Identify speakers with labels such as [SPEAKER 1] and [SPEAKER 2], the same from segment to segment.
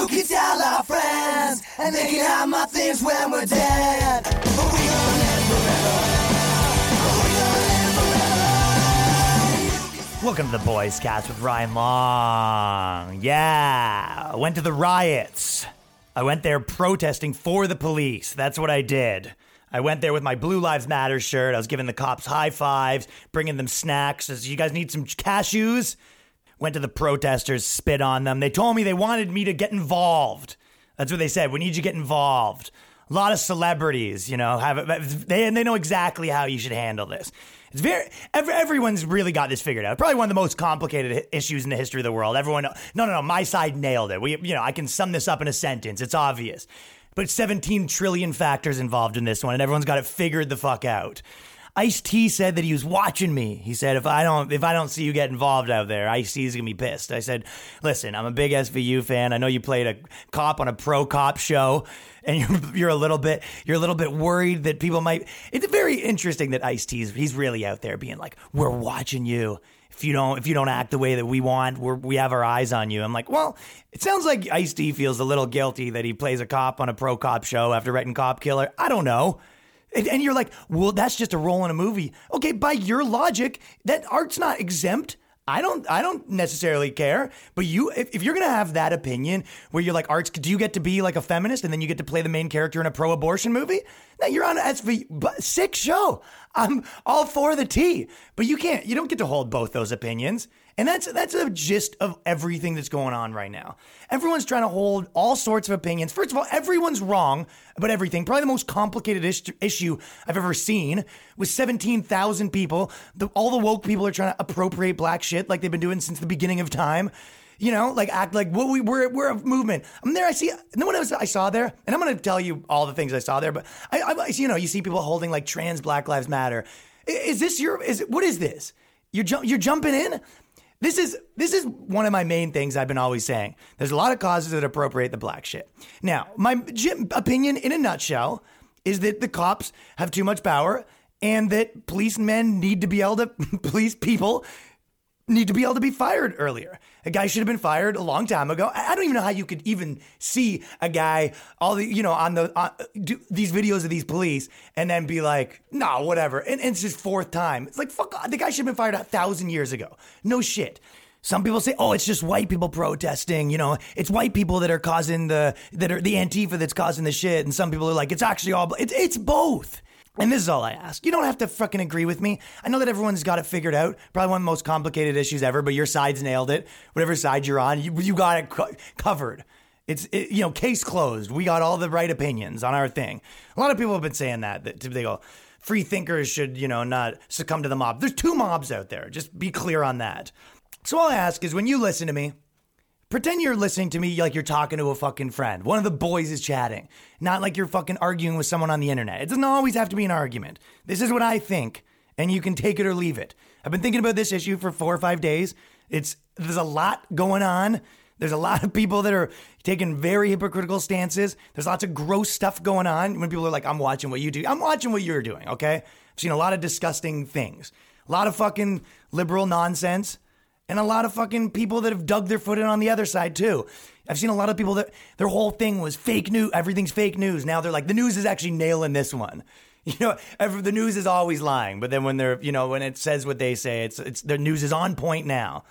[SPEAKER 1] You can tell our friends, and they can have my things when we're dead. But we gonna live forever.
[SPEAKER 2] Welcome to the Boyscast with Ryan Long. Yeah, I went to the riots. I went there protesting for the police. That's what I did. I went there with my Blue Lives Matter shirt. I was giving the cops high fives, bringing them snacks. Says, you guys need some cashews? Went to the protesters, spit on them. They told me they wanted me to get involved. That's what they said. We need you to get involved. A lot of celebrities, you know, have they and they know exactly how you should handle this. It's very every, everyone's really got this figured out. Probably one of the most complicated issues in the history of the world. Everyone, no, no, no, my side nailed it. We, you know, I can sum this up in a sentence. It's obvious, but 17 trillion factors involved in this one, and everyone's got it figured the fuck out. Ice T said that he was watching me. He said, "If I don't, if I don't see you get involved out there, Ice T is gonna be pissed." I said, "Listen, I'm a big SVU fan. I know you played a cop on a pro cop show, and you're you're a little bit you're a little bit worried that people might." It's very interesting that Ice T's he's really out there being like, "We're watching you." If you don't, if you don't act the way that we want, we're, we have our eyes on you. I'm like, well, it sounds like Ice T feels a little guilty that he plays a cop on a pro cop show after writing Cop Killer. I don't know. And, and you're like, well, that's just a role in a movie. Okay, by your logic, that art's not exempt. I don't I don't necessarily care, but you if, if you're gonna have that opinion where you're like arts, do you get to be like a feminist and then you get to play the main character in a pro-abortion movie? Now you're on but sick show. I'm all for the T, but you can't you don't get to hold both those opinions. And that's that's a gist of everything that's going on right now. Everyone's trying to hold all sorts of opinions. First of all, everyone's wrong about everything. Probably the most complicated is- issue I've ever seen with 17,000 people. The, all the woke people are trying to appropriate black shit like they've been doing since the beginning of time. You know, like act like what we we're we're a movement. I'm there. I see. No one else I saw there, and I'm to tell you all the things I saw there. But I, I, you know, you see people holding like trans Black Lives Matter. Is this your? Is what is this? You're ju- you're jumping in. This is this is one of my main things I've been always saying. There's a lot of causes that appropriate the black shit. Now, my opinion in a nutshell is that the cops have too much power and that policemen need to be able to police people need to be able to be fired earlier. A guy should have been fired a long time ago. I don't even know how you could even see a guy all the you know on the on, do these videos of these police and then be like, no, whatever. And, and it's his fourth time. It's like fuck. The guy should have been fired a thousand years ago. No shit. Some people say, "Oh, it's just white people protesting." You know, it's white people that are causing the that are the Antifa that's causing the shit. And some people are like, "It's actually all." It's it's both. And this is all I ask. You don't have to fucking agree with me. I know that everyone's got it figured out. Probably one of the most complicated issues ever, but your side's nailed it. Whatever side you're on, you, you got it co- covered. It's, it, you know, case closed. We got all the right opinions on our thing. A lot of people have been saying that, that they go, free thinkers should, you know, not succumb to the mob. There's two mobs out there. Just be clear on that. So all I ask is when you listen to me, Pretend you're listening to me like you're talking to a fucking friend. One of the boys is chatting, not like you're fucking arguing with someone on the internet. It doesn't always have to be an argument. This is what I think, and you can take it or leave it. I've been thinking about this issue for four or five days. It's there's a lot going on. There's a lot of people that are taking very hypocritical stances. There's lots of gross stuff going on. When people are like, I'm watching what you do, I'm watching what you're doing, okay? I've seen a lot of disgusting things, a lot of fucking liberal nonsense and a lot of fucking people that have dug their foot in on the other side too. I've seen a lot of people that their whole thing was fake news. Everything's fake news. Now they're like, the news is actually nailing this one. You know, every, the news is always lying, but then when they're, you know, when it says what they say, it's it's the news is on point now.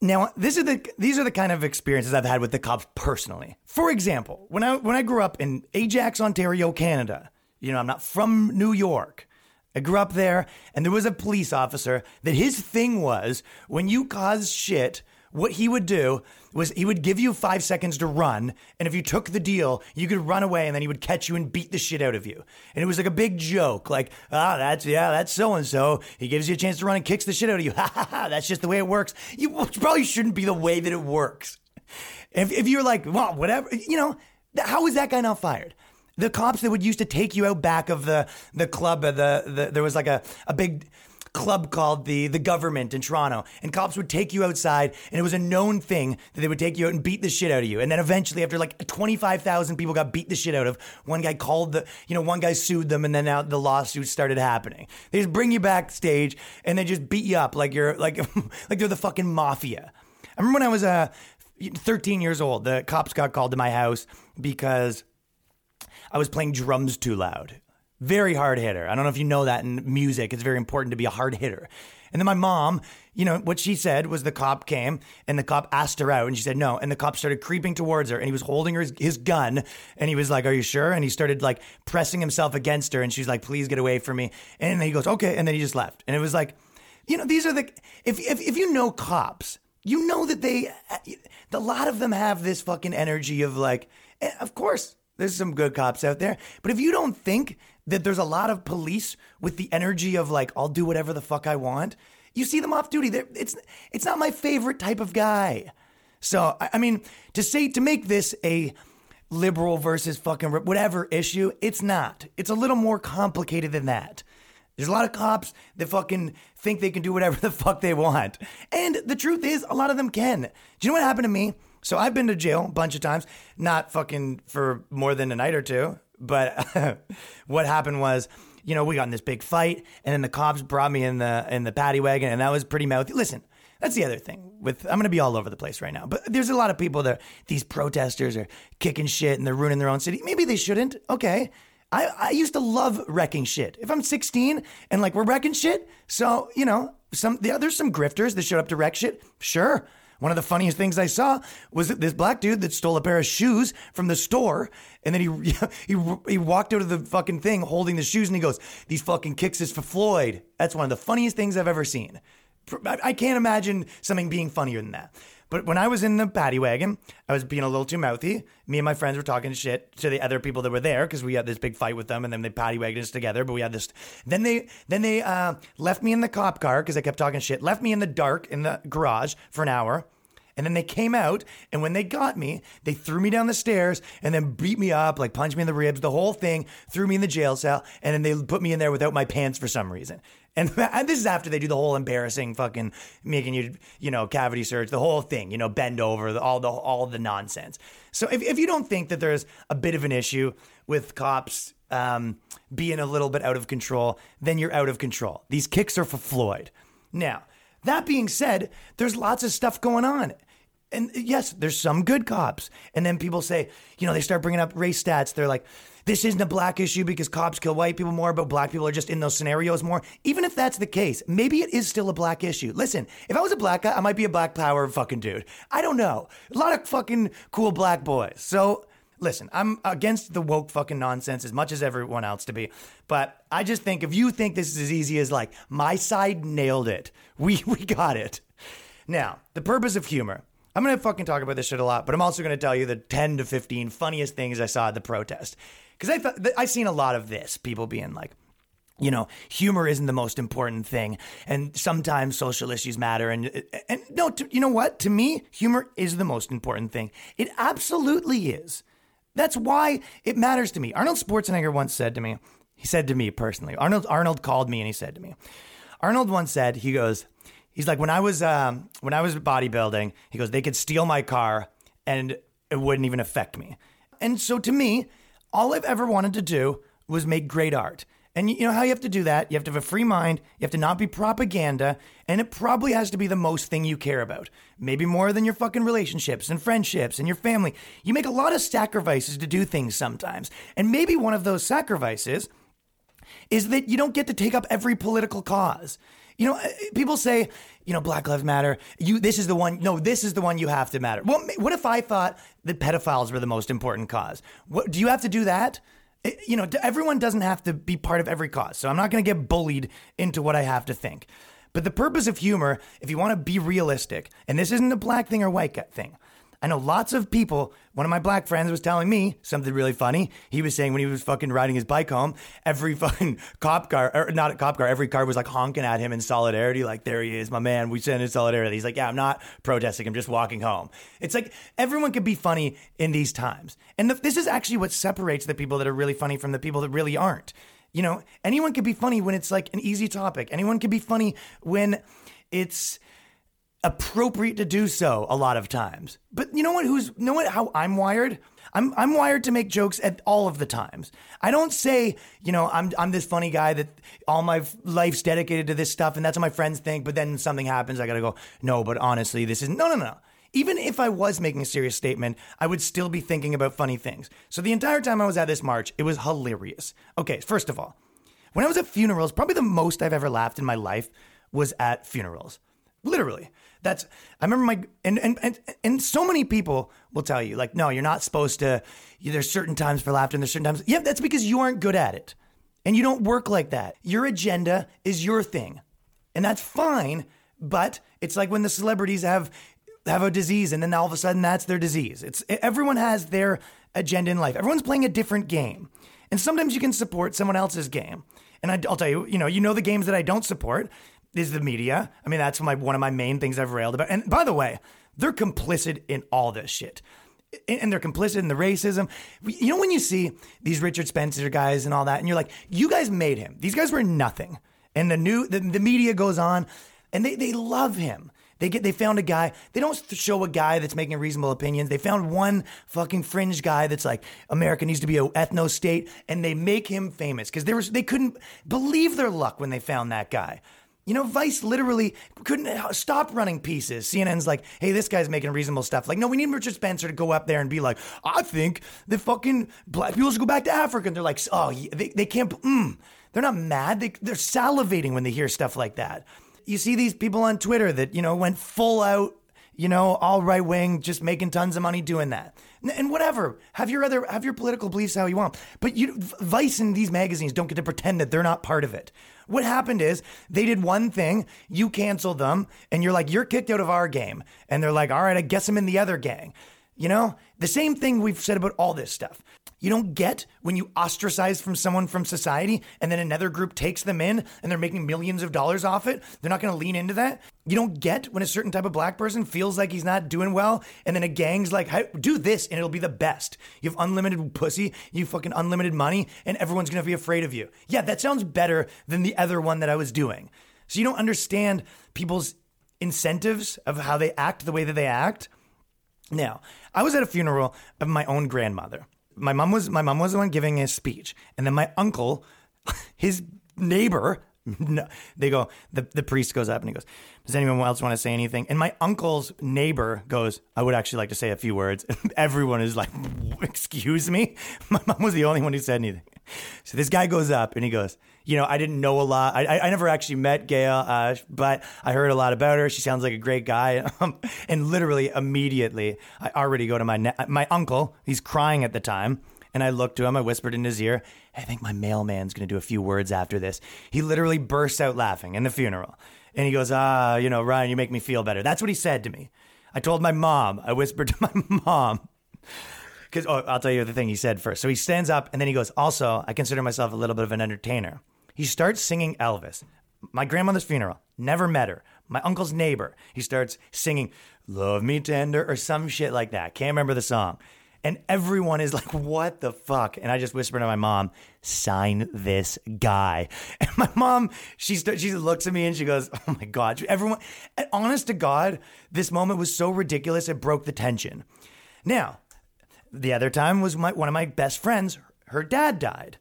[SPEAKER 2] Now, this are the these are the kind of experiences I've had with the cops personally. For example, when I when I grew up in Ajax, Ontario, Canada, you know, I'm not from New York. I grew up there, and there was a police officer that his thing was when you cause shit, what he would do was he would give you five seconds to run, and if you took the deal, you could run away, and then he would catch you and beat the shit out of you. And it was like a big joke, like, ah, that's yeah, that's so and so. He gives you a chance to run and kicks the shit out of you. Ha ha ha! That's just the way it works. You probably shouldn't be the way that it works. If if you're like, well, whatever, you know, how is that guy not fired? The cops that would used to take you out back of the the club uh, the, the there was like a, a big club called the the Guvernment in Toronto. And cops would take you outside and it was a known thing that they would take you out and beat the shit out of you. And then eventually after like 25,000 people got beat the shit out of one guy called the you know one guy sued them and then now the lawsuits started happening. They just bring you backstage and they just beat you up like you're like like they're the fucking mafia. I remember when I was uh 13 years old. The cops got called to my house because I was playing drums too loud. Very hard hitter. I don't know if you know that in music. It's very important to be a hard hitter. And then my mom, you know, what she said was the cop came and the cop asked her out and she said no. And the cop started creeping towards her and he was holding her, his gun and he was like, Are you sure? And he started like pressing himself against her and she's like, Please get away from me. And then he goes, Okay. And then he just left. And it was like, you know, these are the, if, if, if you know cops, you know that they, a lot of them have this fucking energy of like, eh, of course, there's some good cops out there. But if you don't think that there's a lot of police with the energy of like, I'll do whatever the fuck I want, you see them off duty. They're, it's it's not my favorite type of guy. So I, I mean, to say to make this a liberal versus fucking whatever issue, it's not. It's a little more complicated than that. There's a lot of cops that fucking think they can do whatever the fuck they want. And the truth is, a lot of them can. Do you know what happened to me? So I've been to jail a bunch of times, not fucking for more than a night or two. But what happened was, you know, we got in this big fight, and then the cops brought me in the in the paddy wagon, and that was pretty mouthy. Listen, that's the other thing. With I'm going to be all over the place right now, but there's a lot of people that these protesters are kicking shit and they're ruining their own city. Maybe they shouldn't. Okay. I, I used to love wrecking shit. If I'm 16 and like we're wrecking shit, so you know, some yeah, there's some grifters that showed up to wreck shit. Sure, one of the funniest things I saw was this black dude that stole a pair of shoes from the store, and then he he he walked out of the fucking thing holding the shoes, and he goes, "These fucking kicks is for Floyd." That's one of the funniest things I've ever seen. I can't imagine something being funnier than that. But when I was in the paddy wagon, I was being a little too mouthy. Me and my friends were talking shit to the other people that were there because we had this big fight with them, and then they paddy wagoned us together. But we had this. Then they then they uh, left me in the cop car because I kept talking shit. Left me in the dark in the garage for an hour. And then they came out, and when they got me, they threw me down the stairs and then beat me up, like punched me in the ribs, the whole thing, threw me in the jail cell, and then they put me in there without my pants for some reason. And, this is after they do the whole embarrassing fucking making you, you know, cavity search, the whole thing, you know, bend over, the, all the all the nonsense. So if, if you don't think that there's a bit of an issue with cops um, being a little bit out of control, then you're out of control. These kicks are for Floyd. Now, that being said, there's lots of stuff going on and yes, there's some good cops. And then people say, you know, they start bringing up race stats. They're like, this isn't a black issue because cops kill white people more, but black people are just in those scenarios more. Even if that's the case, maybe it is still a black issue. Listen, if I was a black guy, I might be a black power fucking dude. I don't know. A lot of fucking cool black boys. So listen, I'm against the woke fucking nonsense as much as everyone else to be. But I just think if you think this is as easy as like my side nailed it, we we got it. Now, the purpose of humor. I'm to fucking talk about this shit a lot, but I'm also to tell you the 10 to 15 funniest things I saw at the protest. Because I thought I've seen a lot of this, people being like, you know, humor isn't the most important thing, and sometimes social issues matter. And and no, to, you know what? To me, humor is the most important thing. It absolutely is. That's why it matters to me. Arnold Schwarzenegger once said to me, he said to me personally, Arnold Arnold called me and he said to me, Arnold once said, he goes, He's like, when I was um, when I was bodybuilding, he goes, they could steal my car and it wouldn't even affect me. And so to me, all I've ever wanted to do was make great art. And you know how you have to do that? You have to have a free mind, you have to not be propaganda, and it probably has to be the most thing you care about. Maybe more than your fucking relationships and friendships and your family. You make a lot of sacrifices to do things sometimes. And maybe one of those sacrifices is that you don't get to take up every political cause. You know, people say, you know, Black Lives Matter. You, this is the one. No, this is the one you have to matter. Well, what if I thought that pedophiles were the most important cause? What, do you have to do that? Eh, you know, everyone doesn't have to be part of every cause. So I'm not going to get bullied into what I have to think. But the purpose of humor, if you want to be realistic, and this isn't a black thing or white thing, I know lots of people. One of my black friends was telling me something really funny. He was saying when he was fucking riding his bike home, every fucking cop car, or not a cop car, every car was like honking at him in solidarity. Like, there he is, my man. We send in solidarity. He's like, yeah, I'm not protesting. I'm just walking home. It's like everyone can be funny in these times. And the, this is actually what separates the people that are really funny from the people that really aren't. You know, anyone can be funny when it's like an easy topic. Anyone can be funny when it's appropriate to do so a lot of times. But you know what? Who's you know what? How I'm wired. I'm I'm wired to make jokes at all of the times. I don't say you know I'm I'm this funny guy that all my life's dedicated to this stuff and that's what my friends think. But then something happens, I gotta go. No, but honestly, this is no no no. Even if I was making a serious statement, I would still be thinking about funny things. So the entire time I was at this march, it was hilarious. Okay, first of all, when I was at funerals, probably the most I've ever laughed in my life was at funerals. Literally. That's I remember my and and and, and so many people will tell you like no, you're not supposed to there's certain times for laughter and there's certain times. Yeah, that's because you aren't good at it. And you don't work like that. Your agenda is your thing. And that's fine, but it's like when the celebrities have have a disease and then all of a sudden that's their disease. It's everyone has their agenda in life. Everyone's playing a different game. And sometimes you can support someone else's game. And I, will tell you, you know, you know the games that I don't support is the media. I mean, that's my one of my main things I've railed about. And by the way, they're complicit in all this shit. And they're complicit in the racism. You know, when you see these Richard Spencer guys and all that, and you're like, you guys made him. These guys were nothing. And the new, the, the media goes on and they, they love him. They get they found a guy. They don't show a guy that's making reasonable opinions. They found one fucking fringe guy that's like America needs to be a ethno state, and they make him famous because there was they couldn't believe their luck when they found that guy. You know, Vice literally couldn't stop running pieces. CNN's like, hey, this guy's making reasonable stuff. Like, no, we need Richard Spencer to go up there and be like, I think the fucking black people should go back to Africa. And they're like, oh, they, they can't, mm. They're not mad. They, they're salivating when they hear stuff like that you see these people on Twitter that, you know, went full out, you know, all right wing, just making tons of money doing that. And whatever, have your other, have your political beliefs how you want. But you, Vice and these magazines don't get to pretend that they're not part of it. What happened is they did one thing, you canceled them, and you're like, you're kicked out of our game. And they're like, all right, I guess I'm in the other gang. You know, the same thing we've said about all this stuff. You don't get when you ostracize from someone from society and then another group takes them in and they're making millions of dollars off it. They're not going to lean into that. You don't get when a certain type of black person feels like he's not doing well and then a gang's like, hey, do this and it'll be the best. You have unlimited pussy, you fucking unlimited money, and everyone's going to be afraid of you. Yeah, that sounds better than the other one that I was doing. So you don't understand people's incentives of how they act the way that they act. Now, I was at a funeral of my own grandmother my mom was my mom was the one giving a speech, and then my uncle, his neighbor, they go. The the priest goes up and he goes, "Does anyone else want to say anything?" And my uncle's neighbor goes, "I would actually like to say a few words." everyone is like, "Excuse me." My mom was the only one who said anything. So this guy goes up and he goes, you know, I didn't know a lot. I, I never actually met Gail, uh, but I heard a lot about her. She sounds like a great guy. Um, and literally immediately, I already go to my ne- my uncle. He's crying at the time. And I looked to him, I whispered in his ear, I think my mailman's going to do a few words after this. He literally bursts out laughing in the funeral. And he goes, Ah, you know, Ryan, you make me feel better. That's what he said to me. I told my mom, I whispered to my mom, because oh, I'll tell you the thing he said first. So he stands up and then he goes, Also, I consider myself a little bit of an entertainer. He starts singing Elvis. My grandmother's funeral, never met her. My uncle's neighbor, he starts singing Love Me Tender or some shit like that. Can't remember the song. And everyone is like, what the fuck? And I just whispered to my mom, sign this guy. And my mom, she, st- she looks at me and she goes, oh my God. Everyone, honest to God, this moment was so ridiculous, it broke the tension. Now, the other time was my, one of my best friends, her dad died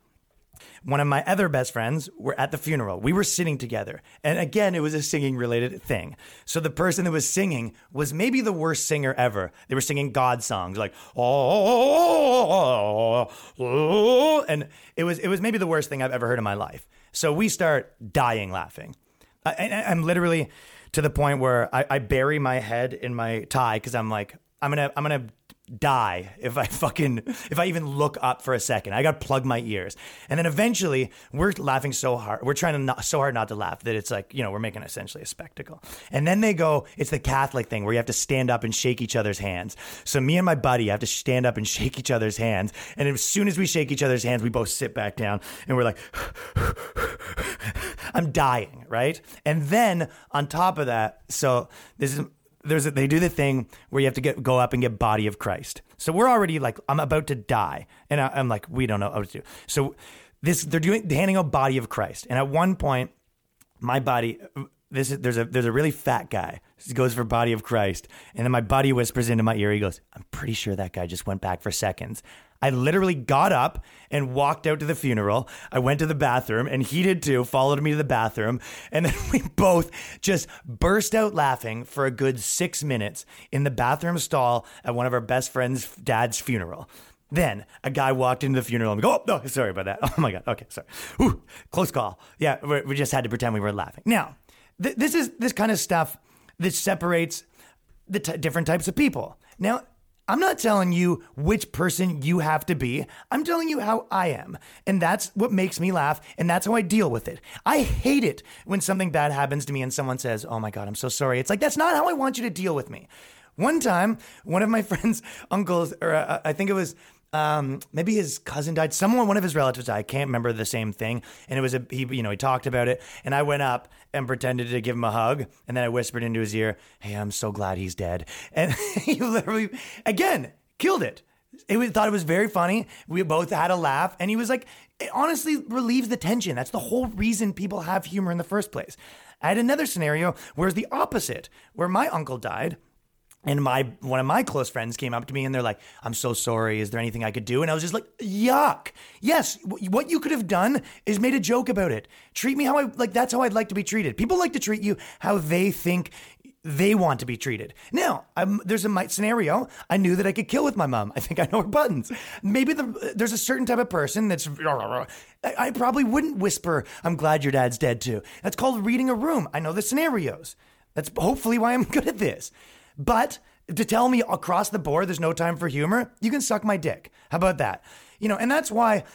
[SPEAKER 2] one of my other best friends were at the funeral. We were sitting together. And again, it was a singing related thing. So the person that was singing was maybe the worst singer ever. They were singing God songs like, oh, oh, oh, oh, and it was, it was maybe the worst thing I've ever heard in my life. So we start dying laughing. I, am literally to the point where I, I bury my head in my tie because I'm like, I'm gonna, I'm gonna die if I fucking if I even look up for a second. I got to plug my ears. And then eventually we're laughing so hard. We're trying to not so hard not to laugh that it's like, you know, we're making essentially a spectacle. And then they go, it's the Catholic thing where you have to stand up and shake each other's hands. So me and my buddy have to stand up and shake each other's hands. And as soon as we shake each other's hands, we both sit back down and we're like I'm dying, right? And then on top of that, so this is there's a, they do the thing where you have to get go up and get body of Christ. So we're already like I'm about to die, and I, am like we don't know what to do. So this they're doing handing out body of Christ, and at one point, my body this is there's a there's a really fat guy. He goes for Body of Christ, and then my buddy whispers into my ear. He goes, "I'm pretty sure that guy just went back for seconds." I literally got up and walked out to the funeral. I went to the bathroom, and he did too. Followed me to the bathroom, and then we both just burst out laughing for a good six minutes in the bathroom stall at one of our best friends' dad's funeral. Then a guy walked into the funeral and we go, oh, no, sorry about that. Oh my God. Okay, sorry. Ooh, close call. Yeah, we we just had to pretend we were laughing. Now, th- this is this kind of stuff that separates the t- different types of people. Now, I'm not telling you which person you have to be. I'm telling you how I am. And that's what makes me laugh. And that's how I deal with it. I hate it when something bad happens to me and someone says, Oh my God, I'm so sorry. It's like, that's not how I want you to deal with me. One time, one of my friend's uncles, or uh, I think it was um, maybe his cousin died. Someone, one of his relatives died. I can't remember the same thing. And it was a he, you know, he talked about it, and I went up and pretended to give him a hug, and then I whispered into his ear, "Hey, I'm so glad he's dead." And he literally, again, killed it. Was thought it was very funny. We both had a laugh, and he was like, it honestly relieves the tension. That's the whole reason people have humor in the first place. I had another scenario where it's the opposite, where my uncle died and my one of my close friends came up to me and they're like, "I'm so sorry. Is there anything I could do?" And I was just like, "Yuck! Yes, w- what you could have done is made a joke about it. Treat me how I like. That's how I'd like to be treated. People like to treat you how they think." They want to be treated. Now, I'm, there's a scenario. I knew that I could kill with my mom. I think I know her buttons. Maybe the, there's a certain type of person that's. I probably wouldn't whisper, "I'm glad your dad's dead too." That's called reading a room. I know the scenarios. That's hopefully why I'm good at this. But to tell me across the board there's no time for humor, you can suck my dick. How about that? You know, and that's why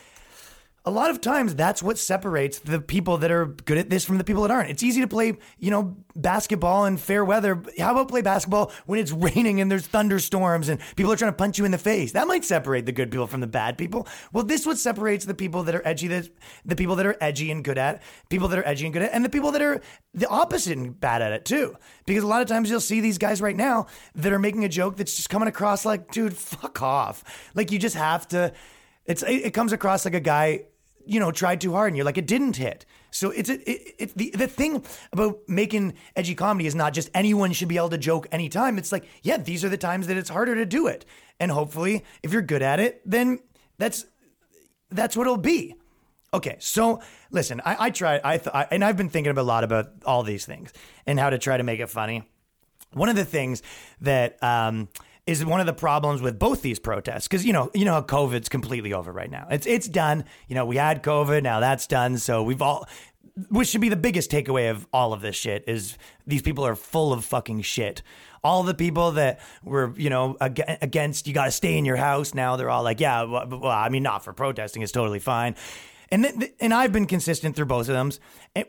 [SPEAKER 2] a lot of times that's what separates the people that are good at this from the people that aren't. It's easy to play, you know, basketball in fair weather. How about play basketball when it's raining and there's thunderstorms and people are trying to punch you in the face? That might separate the good people from the bad people. Well, this what separates the people that are edgy, the, the people that are edgy and good at, people that are edgy and good at, and the people that are the opposite and bad at it too. Because a lot of times you'll see these guys right now that are making a joke that's just coming across like, dude, fuck off. Like you just have to. It's it, it comes across like a guy you know, tried too hard and you're like, it didn't hit. So it's a, it, it, the, the thing about making edgy comedy is not just anyone should be able to joke anytime. It's like, yeah, these are the times that it's harder to do it. And hopefully if you're good at it, then that's, that's what it'll be. Okay. So listen, I, I tried, I, th- I, and I've been thinking a lot about all these things and how to try to make it funny. One of the things that, um, is one of the problems with both these protests because you know you know COVID's completely over right now. It's it's done. You know we had COVID, now that's done. So we've all. Which should be the biggest takeaway of all of this shit is these people are full of fucking shit. All the people that were, you know, ag- against you got to stay in your house now they're all like, yeah, well, well, I mean, not for protesting, it's totally fine. And th- and I've been consistent through both of them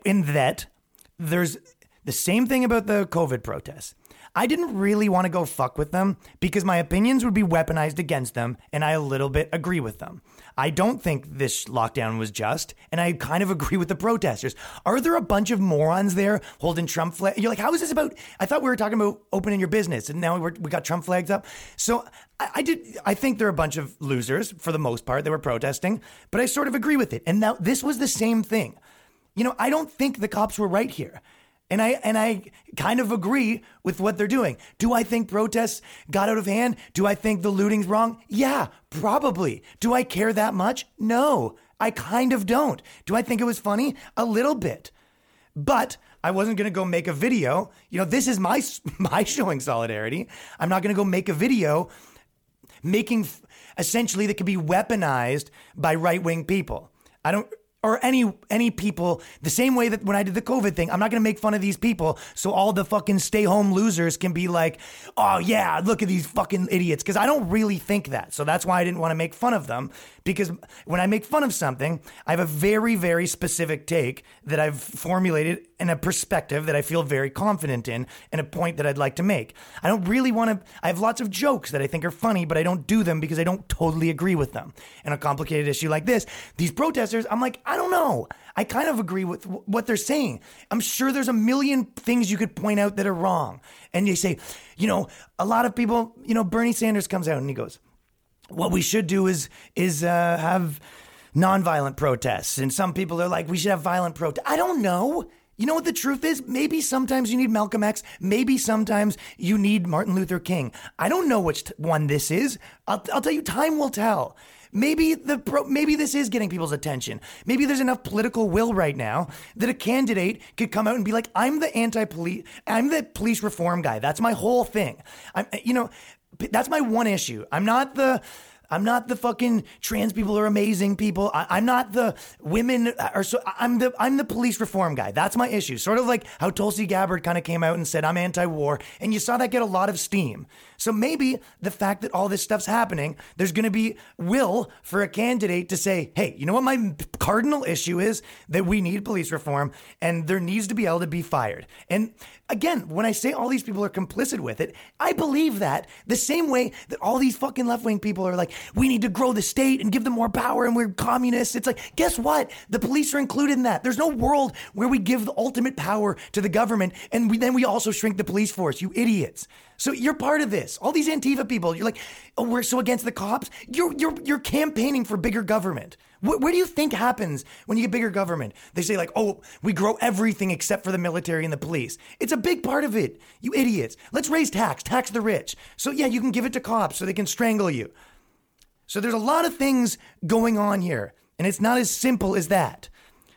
[SPEAKER 2] in that there's the same thing about the COVID protests. I didn't really want to go fuck with them because my opinions would be weaponized against them, and I a little bit agree with them. I don't think this lockdown was just, and I kind of agree with the protesters. Are there a bunch of morons there holding Trump flag? You're like, how is this about? I thought we were talking about opening your business, and now we're, we got Trump flags up. So I, I did. I think they're a bunch of losers for the most part. They were protesting, but I sort of agree with it. And now this was the same thing. You know, I don't think the cops were right here. And I and I kind of agree with what they're doing. Do I think protests got out of hand? Do I think the looting's wrong? Yeah, probably. Do I care that much? No. I kind of don't. Do I think it was funny? A little bit. But I wasn't going to go make a video. You know, this is my my showing solidarity. I'm not going to go make a video making essentially that could be weaponized by right-wing people. I don't or any any people the same way that when I did the COVID thing, I'm not to make fun of these people so all the fucking stay home losers can be like, "Oh yeah, look at these fucking idiots" because I don't really think that. So that's why I didn't want to make fun of them because when I make fun of something, I have a very very specific take that I've formulated and a perspective that I feel very confident in and a point that I'd like to make. I don't really want to I have lots of jokes that I think are funny, but I don't do them because I don't totally agree with them. In a complicated issue like this, these protesters, I'm like, don't know. I kind of agree with what they're saying. I'm sure there's a million things you could point out that are wrong. And they say, you know, a lot of people, you know, Bernie Sanders comes out and he goes, what we should do is is uh, have nonviolent protests. And some people are like, we should have violent protests. I don't know. You know what the truth is? Maybe sometimes you need Malcolm X. Maybe sometimes you need Martin Luther King. I don't know which one this is. I'll, I'll tell you, time will tell. Maybe the pro, maybe this is getting people's attention. Maybe there's enough political will right now that a candidate could come out and be like, "I'm the anti-police, I'm the police reform guy. That's my whole thing." I'm, you know, that's my one issue. I'm not the I'm not the fucking trans people are amazing people. I, am not the women uh, or so. I'm the I'm the police reform guy. That's my issue. Sort of like how Tulsi Gabbard kind of came out and said I'm anti-war, and you saw that get a lot of steam. So maybe the fact that all this stuff's happening, there's going to be will for a candidate to say, hey, you know what my cardinal issue is that we need police reform, and there needs to be able to be fired. And again, when I say all these people are complicit with it, I believe that the same way that all these fucking left wing people are like, we need to grow the state and give them more power and we're communists. It's like, guess what? The police are included in that. There's no world where we give the ultimate power to the government and we, then we also shrink the police force, you idiots. So you're part of this. All these Antifa people, you're like, oh, we're so against the cops. You're you're you're campaigning for bigger government. What, what do you think happens when you get bigger government? They say like, oh, we grow everything except for the military and the police. It's a big part of it. You idiots. Let's raise tax, tax the rich. So yeah, you can give it to cops so they can strangle you. So there's a lot of things going on here, and it's not as simple as that.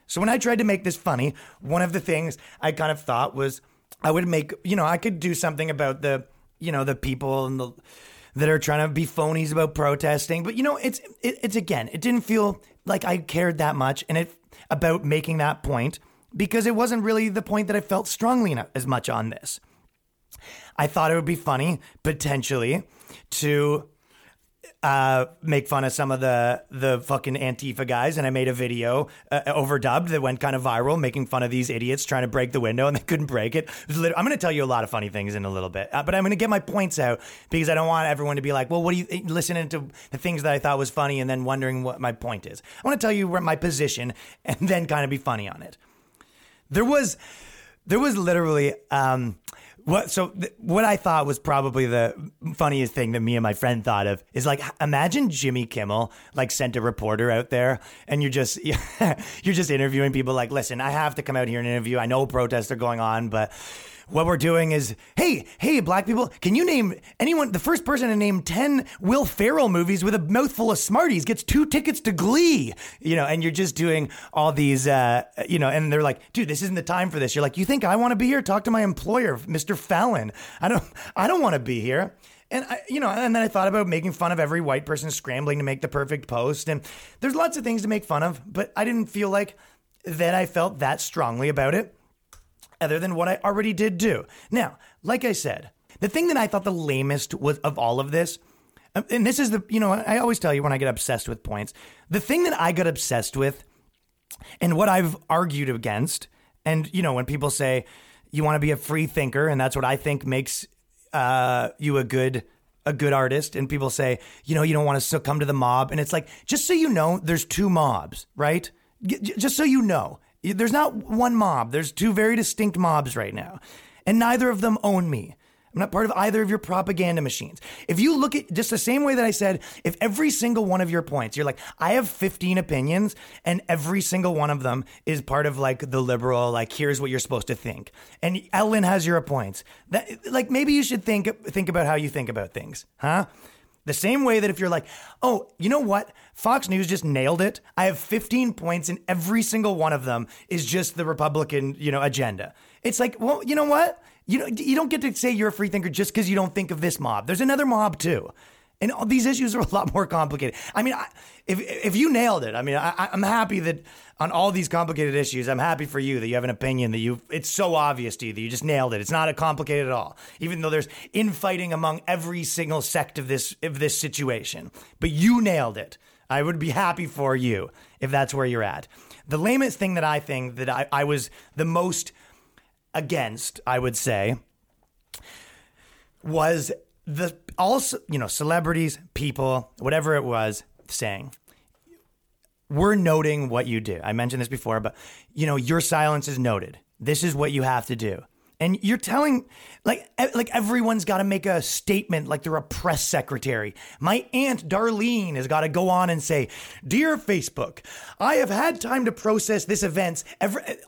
[SPEAKER 2] So when I tried to make this funny, one of the things I kind of thought was I would make, you know, I could do something about the, you know, the people and the that are trying to be phonies about protesting. But you know, it's it, it's again, it didn't feel like I cared that much and it about making that point because it wasn't really the point that I felt strongly enough as much on this. I thought it would be funny potentially to uh, make fun of some of the the fucking Antifa guys, and I made a video uh, overdubbed that went kind of viral, making fun of these idiots trying to break the window, and they couldn't break it. it I'm going to tell you a lot of funny things in a little bit, uh, but I'm going to get my points out because I don't want everyone to be like, "Well, what do you listening to the things that I thought was funny and then wondering what my point is?" I want to tell you where my position and then kind of be funny on it. There was, there was literally. Um, what so th- what I thought was probably the funniest thing that me and my friend thought of is like imagine Jimmy Kimmel like sent a reporter out there and you're just you're just interviewing people like listen I have to come out here and interview. I know protests are going on but what we're doing is, hey, hey, black people, can you name anyone? The first person to name 10 Will Ferrell movies with a mouthful of Smarties gets two tickets to Glee, you know, and you're just doing all these, uh, you know, and they're like, dude, this isn't the time for this. You're like, you think I want to be here? Talk to my employer, Mr. Fallon. I don't, I don't want to be here. And I, you know, and then I thought about making fun of every white person scrambling to make the perfect post. And there's lots of things to make fun of, but I didn't feel like that I felt that strongly about it other than what I already did do. Now, like I said, the thing that I thought the lamest was of all of this, um, and this is the, you know, I always tell you when I get obsessed with points, the thing that I got obsessed with and what I've argued against, and, you know, when people say you want to be a free thinker, and that's what I think makes uh, you a good a good artist and people say you know you don't want to succumb to the mob and it's like just so you know there's two mobs right just so you know there's not one mob. There's two very distinct mobs right now. And neither of them own me. I'm not part of either of your propaganda machines. If you look at just the same way that I said, if every single one of your points, you're like, I have 15 opinions, and every single one of them is part of like the liberal, like here's what you're supposed to think. And Ellen has your points. That like maybe you should think think about how you think about things, huh? The same way that if you're like, oh, you know what? Fox News just nailed it. I have 15 points and every single one of them is just the Republican, you know, agenda. It's like, well, you know what? You know, you don't get to say you're a free thinker just because you don't think of this mob. There's another mob too. And all these issues are a lot more complicated. I mean, I, if if you nailed it, I mean, I, I'm happy that on all these complicated issues, I'm happy for you that you have an opinion that you. It's so obvious to you that you just nailed it. It's not a complicated at all, even though there's infighting among every single sect of this of this situation. But you nailed it. I would be happy for you if that's where you're at. The lamest thing that I think that I, I was the most against, I would say, was the also you know celebrities, people, whatever it was, saying we're noting what you do. I mentioned this before, but you know your silence is noted. This is what you have to do. And you're telling like like everyone's got to make a statement like they're a press secretary. My aunt Darlene has got to go on and say, "Dear Facebook, I have had time to process this event.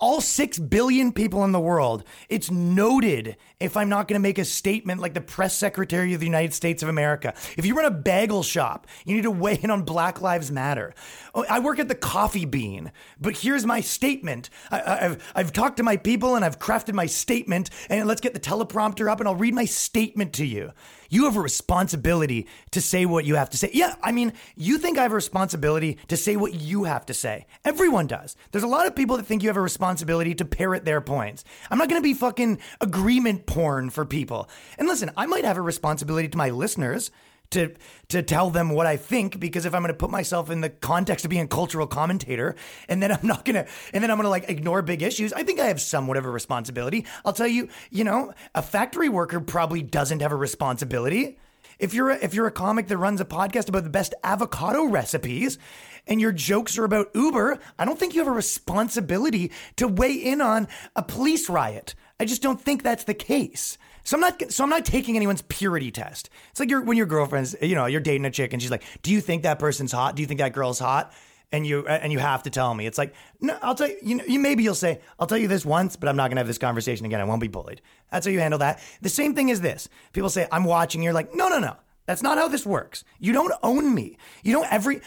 [SPEAKER 2] All 6 billion people in the world. It's noted if I'm not going to make a statement like the press secretary of the United States of America. If you run a bagel shop, you need to weigh in on Black Lives Matter. Oh, I work at the Coffee Bean, but here's my statement. I, I've I've talked to my people and I've crafted my statement. And let's get the teleprompter up and I'll read my statement to you. You have a responsibility to say what you have to say. Yeah, I mean, you think I have a responsibility to say what you have to say. Everyone does. There's a lot of people that think you have a responsibility to parrot their points. I'm not going to be fucking agreement porn for people. And listen, I might have a responsibility to my listeners to to tell them what I think because if I'm going to put myself in the context of being a cultural commentator and then I'm not going to and then I'm going to like ignore big issues, I think I have somewhat of a responsibility. I'll tell you, you know, a factory worker probably doesn't have a responsibility. If you're a, if you're a comic that runs a podcast about the best avocado recipes and your jokes are about Uber, I don't think you have a responsibility to weigh in on a police riot. I just don't think that's the case. So I'm not so I'm not taking anyone's purity test. It's like you're when your girlfriend's, you know, you're dating a chick and she's like, "Do you think that person's hot? Do you think that girl's hot?" And you and you have to tell me. It's like, "No, I'll tell you, you know, you maybe you'll say, "I'll tell you this once, but I'm not to have this conversation again. I won't be bullied." That's how you handle that. The same thing is this. People say, "I'm watching." You're like, "No, no, no." That's not how this works. You don't own me. You don't every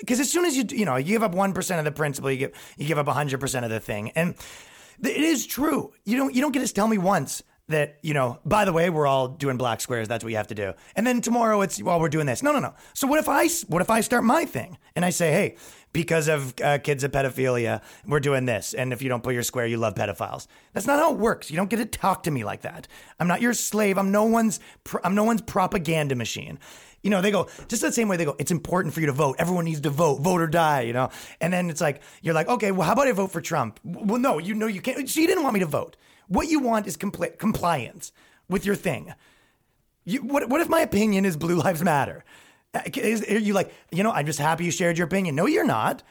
[SPEAKER 2] because as soon as you you know you give up one percent of the principle, you give you give up hundred percent of the thing, and it is true. You don't you don't get to tell me once that you know. By the way, we're all doing black squares. That's what you have to do. And then tomorrow it's well we're doing this. No, no, no. So what if I what if I start my thing and I say, hey, because of uh, kids of pedophilia, we're doing this. And if you don't put your square, you love pedophiles. That's not how it works. You don't get to talk to me like that. I'm not your slave. I'm no one's. Pr- I'm no one's propaganda machine. You know, they go just the same way they go. It's important for you to vote. Everyone needs to vote. Vote or die. You know, and then it's like you're like, okay, well, how about I vote for Trump? Well, no, you know, you can't. She didn't want me to vote. What you want is compli- compliance with your thing. You, what, what if my opinion is Blue Lives Matter? Uh, Is, are you like, you know, I'm just happy you shared your opinion. No, you're not.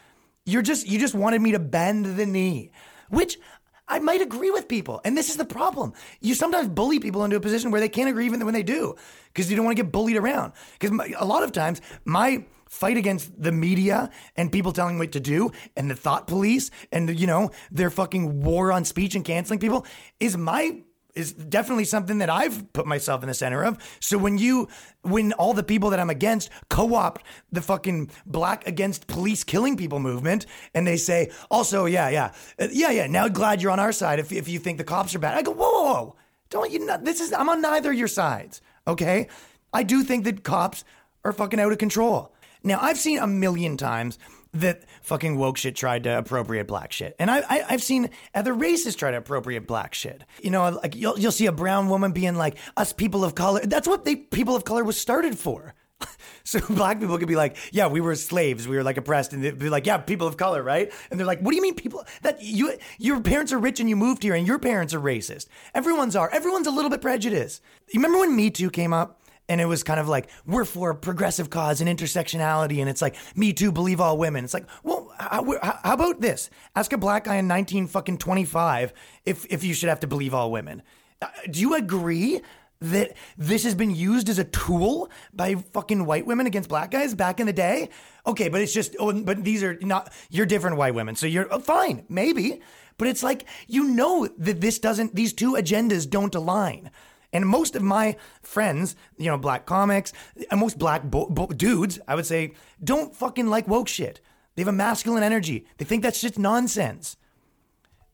[SPEAKER 2] You're just, you just wanted me to bend the knee, which I might agree with people. And this is the problem. You sometimes bully people into a position where they can't agree even when they do because you don't want to get bullied around. Because a lot of times, my fight against the media and people telling what to do and the thought police and, you know, their fucking war on speech and canceling people is my is definitely something that I've put myself in the center of. So when you, when all the people that I'm against co-opt the fucking black against police killing people movement, and they say, also, yeah, yeah, uh, yeah, yeah. Now glad you're on our side if if you think the cops are bad. I go, whoa, whoa, whoa. don't you? Not, this is I'm on neither your sides. Okay, I do think that cops are fucking out of control. Now I've seen a million times that fucking woke shit tried to appropriate black shit, and I, I I've seen other races try to appropriate black shit. You know, like you'll you'll see a brown woman being like, "Us people of color." That's what they people of color was started for. So black people could be like, yeah, we were slaves, we were like oppressed, and they'd be like, yeah, people of color, right? And they're like, what do you mean people that you your parents are rich and you moved here and your parents are racist? Everyone's are. Everyone's a little bit prejudiced. You remember when Me Too came up? And it was kind of like, we're for progressive cause and intersectionality. And it's like, me too, believe all women. It's like, well, how, how about this? Ask a black guy in 19 fucking 25 if, if you should have to believe all women. Uh, Do you agree that this has been used as a tool by fucking white women against black guys back in the day? Okay, but it's just, oh, but these are not, you're different white women. So you're oh, fine, maybe. But it's like, you know that this doesn't, these two agendas don't align. And most of my friends, you know, black comics, and most black bo- bo- dudes, I would say, don't fucking like woke shit. They have a masculine energy. They think that shit's nonsense.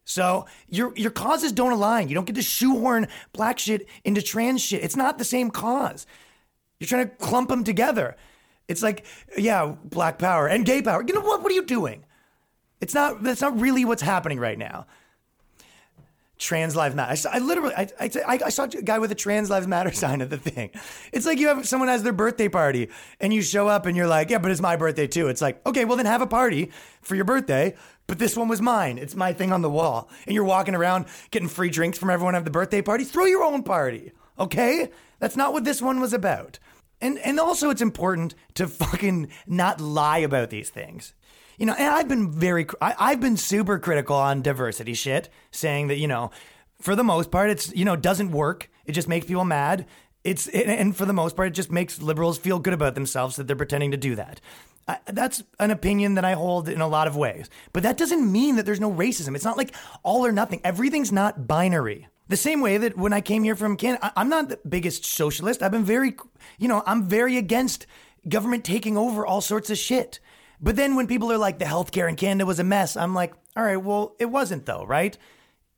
[SPEAKER 2] So your your causes don't align. You don't get to shoehorn black shit into trans shit. It's not the same cause. You're trying to clump them together. It's like, yeah, black power and gay power. You know what? What are you doing? It's not. That's not really what's happening right now. Trans Lives Matter. I, I literally, I, I, I I saw a guy with a Trans Lives Matter sign at the thing. It's like you have someone has their birthday party and you show up and you're like, yeah, but it's my birthday too. It's like, okay, well then have a party for your birthday. But this one was mine. It's my thing on the wall. And you're walking around getting free drinks from everyone at the birthday party. Throw your own party. Okay? That's not what this one was about. And and also it's important to fucking not lie about these things. You know, and I've been very, I, I've been super critical on diversity shit, saying that, you know, for the most part, it's you know doesn't work. It just makes people mad. It's and for the most part, it just makes liberals feel good about themselves that they're pretending to do that. I, that's an opinion that I hold in a lot of ways, but that doesn't mean that there's no racism. It's not like all or nothing. Everything's not binary. The same way that when I came here from Canada, I, I'm not the biggest socialist. I've been very, you know, I'm very against government taking over all sorts of shit. But then when people are like, the healthcare in Canada was a mess, I'm like, all right, well, it wasn't though, right?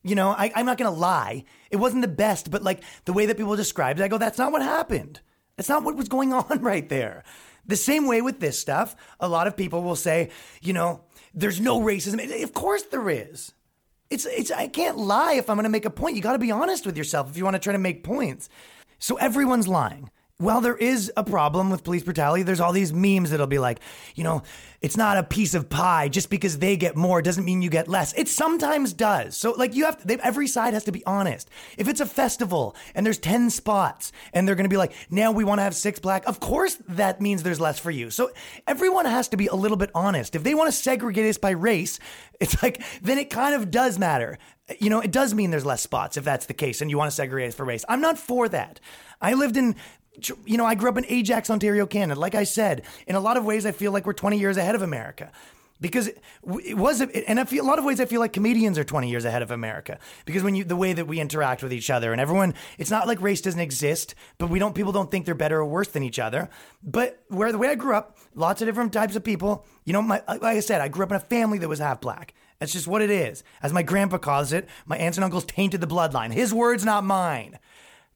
[SPEAKER 2] You know, I, I'm not going to lie. It wasn't the best, but like the way that people described it, I go, that's not what happened. That's not what was going on right there. The same way with this stuff, a lot of people will say, you know, there's no racism. Of course there is. It's, it's, I can't lie if I'm going to make a point. You got to be honest with yourself if you want to try to make points. So everyone's lying well, there is a problem with police brutality. There's all these memes that'll be like, you know, it's not a piece of pie. Just because they get more doesn't mean you get less. It sometimes does. So, like, you have to, every side has to be honest. If it's a festival and there's 10 spots and they're going to be like, now we want to have six black, of course that means there's less for you. So, everyone has to be a little bit honest. If they want to segregate us by race, it's like, then it kind of does matter. You know, it does mean there's less spots if that's the case and you want to segregate us for race. I'm not for that. I lived in you know, I grew up in Ajax, Ontario, Canada. Like I said, in a lot of ways, I feel like we're 20 years ahead of America because it was, and feel a lot of ways I feel like comedians are 20 years ahead of America because when you the way that we interact with each other and everyone, it's not like race doesn't exist, but we don't people don't think they're better or worse than each other. But where the way I grew up, lots of different types of people. You know, my like I said, I grew up in a family that was half black. That's just what it is. As my grandpa calls it, my aunts and uncles tainted the bloodline. His words, not mine.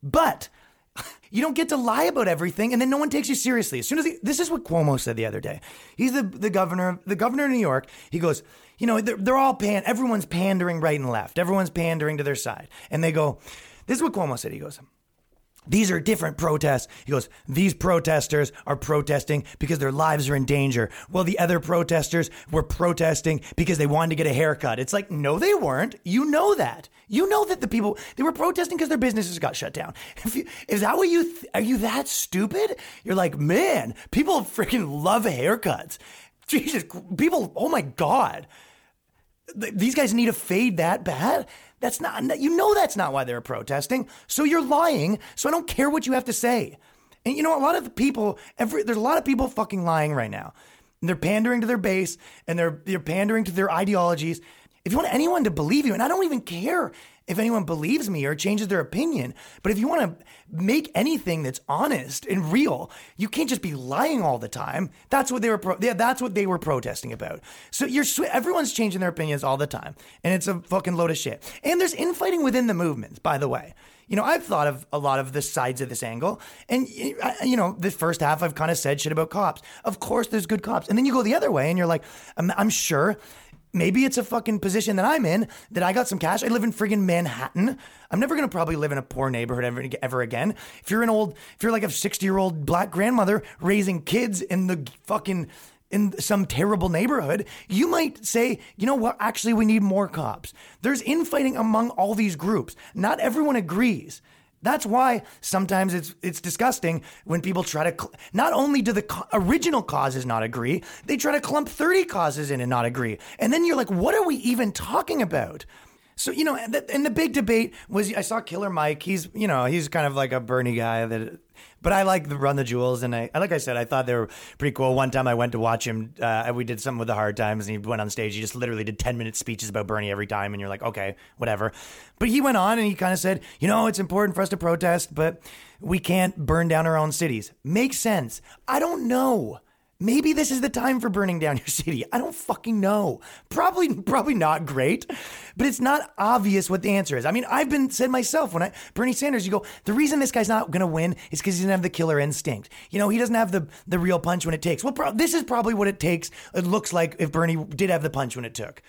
[SPEAKER 2] But you don't get to lie about everything, and then no one takes you seriously. As soon as he, this is what Cuomo said the other day. He's the, the governor, the governor of New York. He goes, you know, they're, they're all pan. Everyone's pandering right and left. Everyone's pandering to their side, and they go. This is what Cuomo said. He goes, these are different protests. He goes, These protesters are protesting because their lives are in danger. Well, the other protesters were protesting because they wanted to get a haircut. It's like, no, they weren't. You know that. You know that the people, they were protesting because their businesses got shut down. If you, is that what you, th- are you that stupid? You're like, man, people freaking love haircuts. Jesus, people, oh my God. These guys need a fade that bad? That's not, you know, that's not why they're protesting. So you're lying. So I don't care what you have to say. And you know, a lot of the people, every, there's a lot of people fucking lying right now. And they're pandering to their base and they're, they're pandering to their ideologies. If you want anyone to believe you, and I don't even care if anyone believes me or changes their opinion. But if you want to make anything that's honest and real, you can't just be lying all the time. That's what they were. Pro- yeah, that's what they were protesting about. So you're everyone's changing their opinions all the time, and it's a fucking load of shit. And there's infighting within the movements, by the way. You know, I've thought of a lot of the sides of this angle. And, you know, the first half I've kind of said shit about cops. Of course, there's good cops. And then you go the other way and you're like, I'm, I'm sure Maybe it's a fucking position that I'm in that I got some cash. I live in friggin' Manhattan. I'm never gonna probably live in a poor neighborhood ever, ever again. If you're an old, if you're like a 60 year old black grandmother raising kids in the fucking in some terrible neighborhood, you might say, you know what, actually, we need more cops. There's infighting among all these groups. Not everyone agrees. That's why sometimes it's it's disgusting when people try to. Cl- not only do the co- original causes not agree, they try to clump thirty causes in and not agree, and then you're like, what are we even talking about? So you know, and the, and the big debate was I saw Killer Mike. He's you know he's kind of like a Bernie guy that but I like the Run the Jewels, and I like I said, I thought they were pretty cool. One time I went to watch him. Uh, we did something with the Hard Times, and he went on stage. He just literally did ten minute speeches about Bernie every time, and you're like, okay, whatever. But he went on and he kind of said, you know, it's important for us to protest, but we can't burn down our own cities. Makes sense. I don't know. Maybe this is the time for burning down your city. I don't fucking know. Probably, probably not great, but it's not obvious what the answer is. I mean, I've been said myself when I Bernie Sanders. You go, the reason this guy's not going to win is because he doesn't have the killer instinct. You know, he doesn't have the the real punch when it takes. Well, pro- this is probably what it takes. It looks like if Bernie did have the punch when it took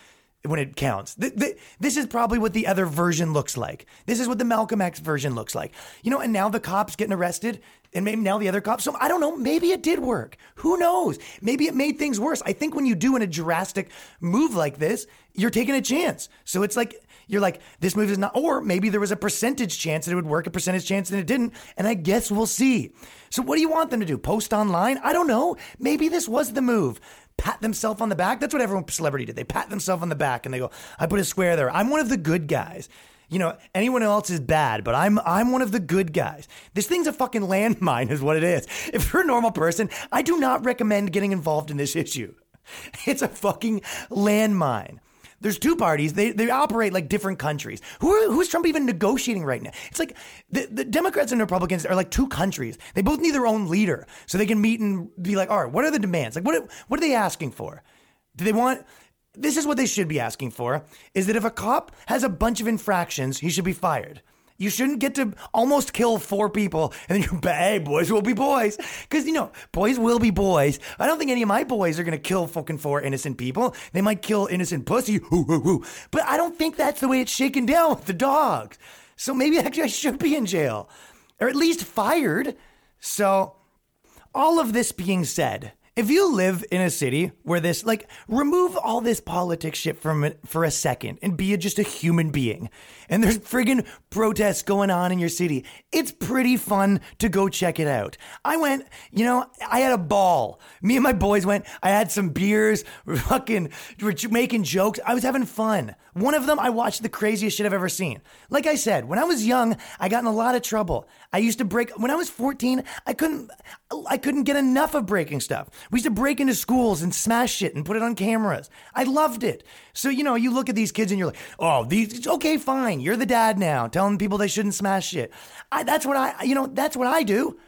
[SPEAKER 2] when it counts. this is probably what the other version looks like. This is what the Malcolm X version looks like. You know, and now the cops getting arrested, and maybe now the other cops. So I don't know. Maybe it did work. Who knows? Maybe it made things worse. I think when you do in a drastic move like this, you're taking a chance. So it's like you're like this move is not, or maybe there was a percentage chance that it would work, a percentage chance that it didn't, and I guess we'll see. So what do you want them to do? Post online? I don't know. Maybe this was the move pat themselves on the back. That's what everyone celebrity did. They pat themselves on the back and they go, I put a square there. I'm one of the good guys. You know, anyone else is bad, but I'm I'm one of the good guys. This thing's a fucking landmine, is what it is. If you're a normal person, I do not recommend getting involved in this issue. It's a fucking landmine. There's two parties. They, they operate like different countries. Who are, who's Trump even negotiating right now? It's like the, the Democrats and Republicans are like two countries. They both need their own leader so they can meet and be like, all right, what are the demands? Like, what, what are they asking for? Do they want this is what they should be asking for is that if a cop has a bunch of infractions, he should be fired. You shouldn't get to almost kill four people and then you're, hey, boys will be boys. Because, you know, boys will be boys. I don't think any of my boys are going to kill fucking four innocent people. They might kill innocent pussy. But I don't think that's the way it's shaken down with the dogs. So maybe actually I should be in jail or at least fired. So, all of this being said, if you live in a city where this, like, remove all this politics shit from it for a second and be just a human being, and there's friggin' protests going on in your city, it's pretty fun to go check it out. I went, you know, I had a ball. Me and my boys went, I had some beers, fucking, we're making jokes. I was having fun. One of them, I watched the craziest shit I've ever seen. Like I said, when I was young, I got in a lot of trouble. I used to break, when I was 14, I couldn't, I couldn't get enough of breaking stuff. We used to break into schools and smash shit and put it on cameras. I loved it. So, you know, you look at these kids and you're like, oh, these, okay, fine. You're the dad now, telling people they shouldn't smash shit. I, that's what I, you know, that's what I do.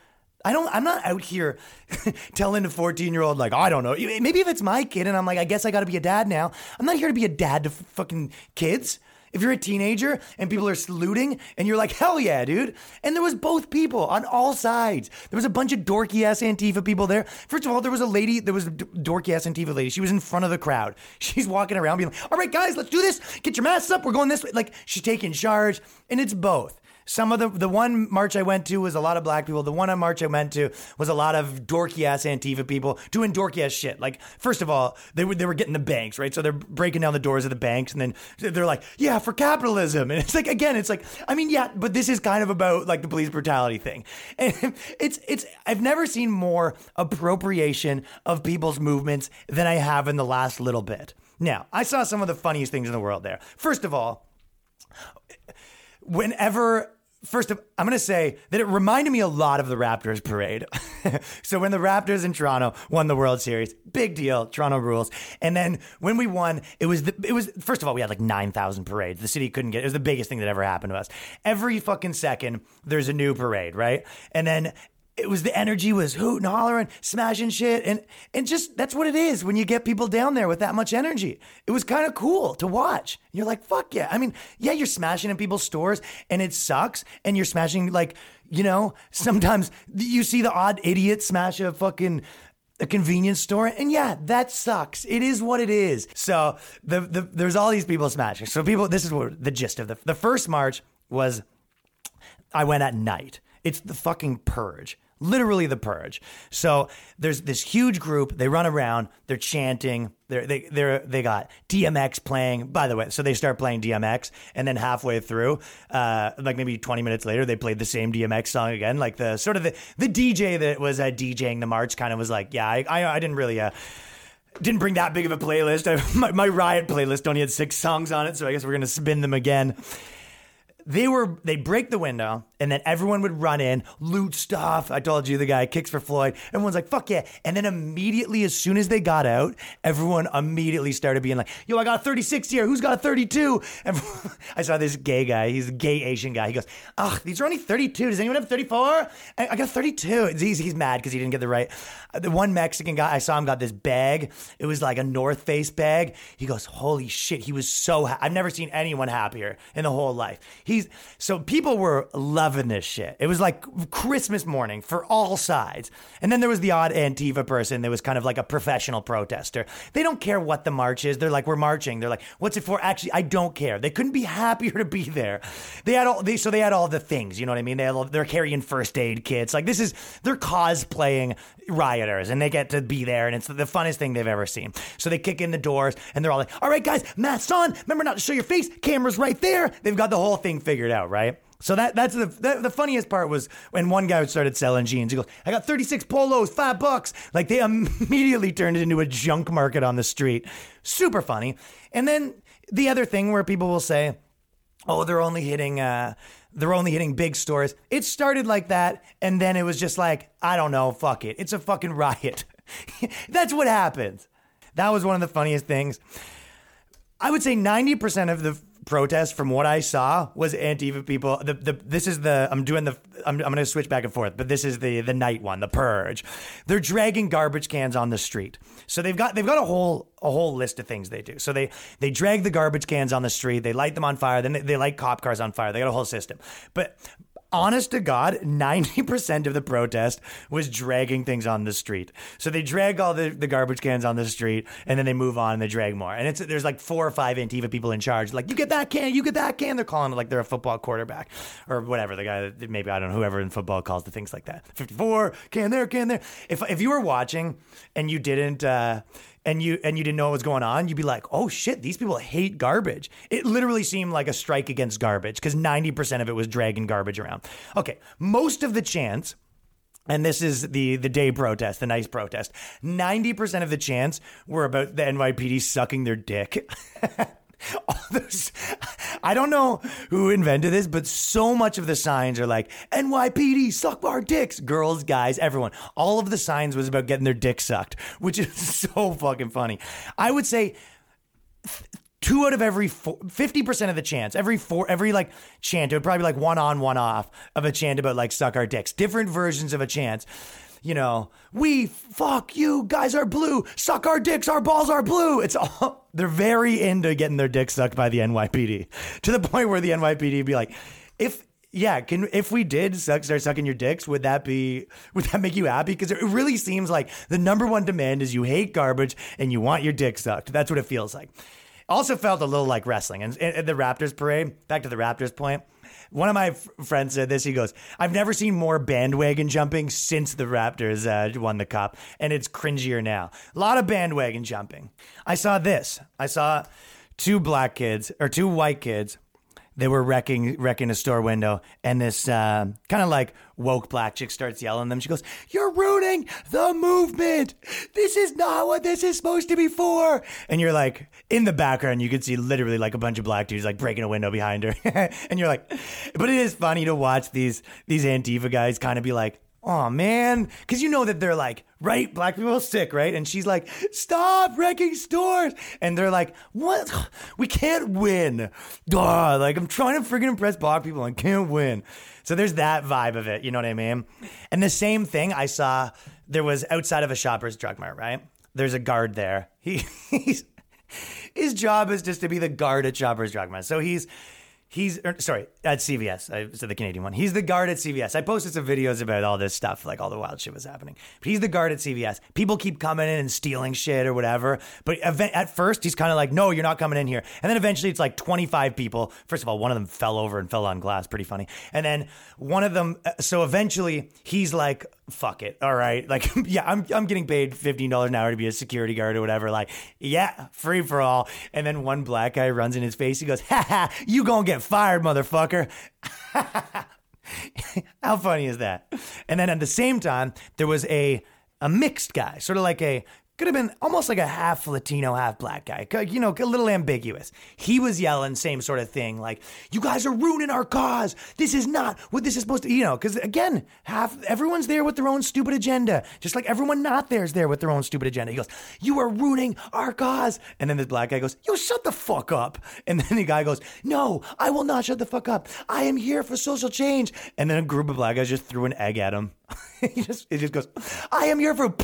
[SPEAKER 2] I don't, I'm not out here telling a 14 year old, like, I don't know. Maybe if it's my kid and I'm like, I guess I got to be a dad now. I'm not here to be a dad to f- fucking kids. If you're a teenager and people are saluting and you're like, hell yeah, dude. And there was both people on all sides. There was a bunch of dorky ass Antifa people there. First of all, there was a lady, there was a dorky ass Antifa lady. She was in front of the crowd. She's walking around being like, all right, guys, let's do this. Get your masks up. We're going this way. Like she's taking charge. And it's both. Some of the the one march I went to was a lot of black people. The one march I went to was a lot of dorky ass Antifa people doing dorky ass shit. Like first of all, they were they were getting the banks right, so they're breaking down the doors of the banks, and then they're like, yeah, for capitalism, and it's like again, it's like I mean, yeah, but this is kind of about like the police brutality thing, and it's it's I've never seen more appropriation of people's movements than I have in the last little bit. Now, I saw some of the funniest things in the world there. First of all whenever First, of, I'm going to say that it reminded me a lot of the Raptors parade. so when the Raptors in Toronto won the World Series, big deal, Toronto rules. And then when we won, it was the, it was first of all we had like 9,000 parades. The city couldn't get it was the biggest thing that ever happened to us. Every fucking second there's a new parade, right? And then it was the energy was hooting, hollering, smashing shit, and and just that's what it is when you get people down there with that much energy. It was kind of cool to watch. You're like, fuck yeah! I mean, yeah, you're smashing in people's stores, and it sucks, and you're smashing like you know sometimes you see the odd idiot smash a fucking a convenience store and yeah that sucks it is what it is so the, the there's all these people smashing so people this is what the gist of the the first march was i went at night it's the fucking purge literally the purge. So there's this huge group. They run around. They're chanting. They're, they they're they got DMX playing. By the way, so they start playing DMX, and then halfway through, uh, like maybe 20 minutes later, they played the same DMX song again. Like the sort of the the DJ that was uh, DJing the march kind of was like, yeah, I I, I didn't really. Uh, didn't bring that big of a playlist. I, my, my riot playlist only had six songs on it, so I guess we're gonna spin them again they were they'd break the window and then everyone would run in loot stuff. I told you the guy kicks for floyd. Everyone's like fuck yeah. And then immediately as soon as they got out everyone immediately started being like yo i got a 36 here. Who's got a 32 and i saw this gay guy. He's a gay asian guy. He goes ugh these are only 32 does anyone have 34 i, got 32 he's, he's mad because he didn't get the right uh, the one mexican guy i saw him got this bag. It was like a north face bag. He goes holy shit. He was so ha- i've never seen anyone happier in the whole life he's so people were loving this shit. It was like Christmas morning for all sides. And then there was the odd Antifa person that was kind of like a professional protester. They don't care what the march is. They're like, we're marching. They're like, what's it for? Actually, I don't care. They couldn't be happier to be there. They had all they so they had all the things. You know what I mean? They had, they're carrying first aid kits. Like this is they're cosplaying rioters, and they get to be there, and it's the funnest thing they've ever seen. So they kick in the doors, and they're all like, "All right, guys, masks on. Remember not to show your face. Cameras right there." They've got the whole thing figured out, right? So that that's the the funniest part was when one guy started selling jeans. He goes, "I got 36 polos, five bucks." Like they immediately turned it into a junk market on the street. Super funny. And then the other thing where people will say, oh, they're only hitting, uh, they're only hitting big stores. It started like that, and then it was just like, I don't know, fuck it. It's a fucking riot. That's what happens. That was one of the funniest things. I would say 90% of the protest from what I saw was Antifa people. The, the this is the I'm doing the I'm, I'm going to switch back and forth, but this is the the night one, the purge. They're dragging garbage cans on the street. So they've got they've got a whole a whole list of things they do. So they they drag the garbage cans on the street, they light them on fire, then they, they light cop cars on fire. They got a whole system. But honest to God, 90% of the protest was dragging things on the street. So they drag all the, the garbage cans on the street and then they move on and they drag more. And it's there's like four or five Antifa people in charge. Like, you get that can, you get that can. They're calling it like they're a football quarterback or whatever. The guy that maybe, I don't know, whoever in football calls the things like that. 54, can there, can there. If, if you were watching and you didn't, uh, and you and you didn't know what was going on, you'd be like, "Oh shit, these people hate garbage." It literally seemed like a strike against garbage because 90% of it was dragging garbage around. Okay, most of the chants and this is the the day protest, the nice protest. 90% of the chants were about the NYPD sucking their dick. all those, I don't know who invented this, but so much of the signs are like NYPD suck our dicks, girls, guys, everyone. All of the signs was about getting their dick sucked, which is so fucking funny. I would say two out of every four, 50% of the chants, every four, every like chant, it would probably be like one on, one off of a chant about like suck our dicks, different versions of a chant you know, we fuck you guys are blue, suck our dicks, our balls are blue. It's all they're very into getting their dicks sucked by the NYPD to the point where the NYPD be like, if yeah, can if we did suck, start sucking your dicks, would that be would that make you happy? Because it really seems like the number one demand is you hate garbage and you want your dick sucked. That's what it feels like. Also felt a little like wrestling and, and the Raptors parade. Back to the Raptors point. One of my f- friends said this. He goes, I've never seen more bandwagon jumping since the Raptors uh, won the cup, and it's cringier now. A lot of bandwagon jumping. I saw this. I saw two black kids, or two white kids, they were wrecking wrecking a store window, and this uh, kind of like woke black chick starts yelling at them. She goes, "You're ruining the movement. This is not what this is supposed to be for." And you're like, in the background, you can see literally like a bunch of black dudes like breaking a window behind her, and you're like, but it is funny to watch these these Antifa guys kind of be like, oh man. Because you know that they're like right black people are sick right? And she's like stop wrecking stores. And they're like what? We can't win. Duh. like i'm trying to freaking impress black people and can't win. So there's that vibe of it you know what i mean? And the same thing i saw there was outside of a shopper's drug mart right? There's a guard there. He he's his job is just to be the guard at shopper's drug mart. So he's He's er, sorry at CVS. I said the Canadian one. He's the guard at CVS. I posted some videos about all this stuff, like all the wild shit was happening. But he's the guard at CVS. People keep coming in and stealing shit or whatever. But at first, he's kind of like, "No, you're not coming in here." And then eventually, it's like 25 people. First of all, one of them fell over and fell on glass. Pretty funny. And then one of them. Uh, so eventually, he's like, "Fuck it, all right." Like, yeah, I'm I'm getting paid fifteen dollars an hour to be a security guard or whatever. Like, yeah, free for all. And then one black guy runs in his face. He goes, "Ha ha, you gonna get fired, motherfucker. How funny is that? And then at the same time, there was a a mixed guy, sort of like a could have been almost like a half Latino, half black guy. You know, a little ambiguous. He was yelling, same sort of thing, like, you guys are ruining our cause. This is not what this is supposed to, you know, because again, half everyone's there with their own stupid agenda, just like everyone not there is there with their own stupid agenda. He goes, you are ruining our cause. And then this black guy goes, yo, shut the fuck up. And then the guy goes, no, I will not shut the fuck up. I am here for social change. And then a group of black guys just threw an egg at him. he just, he just goes, I am here for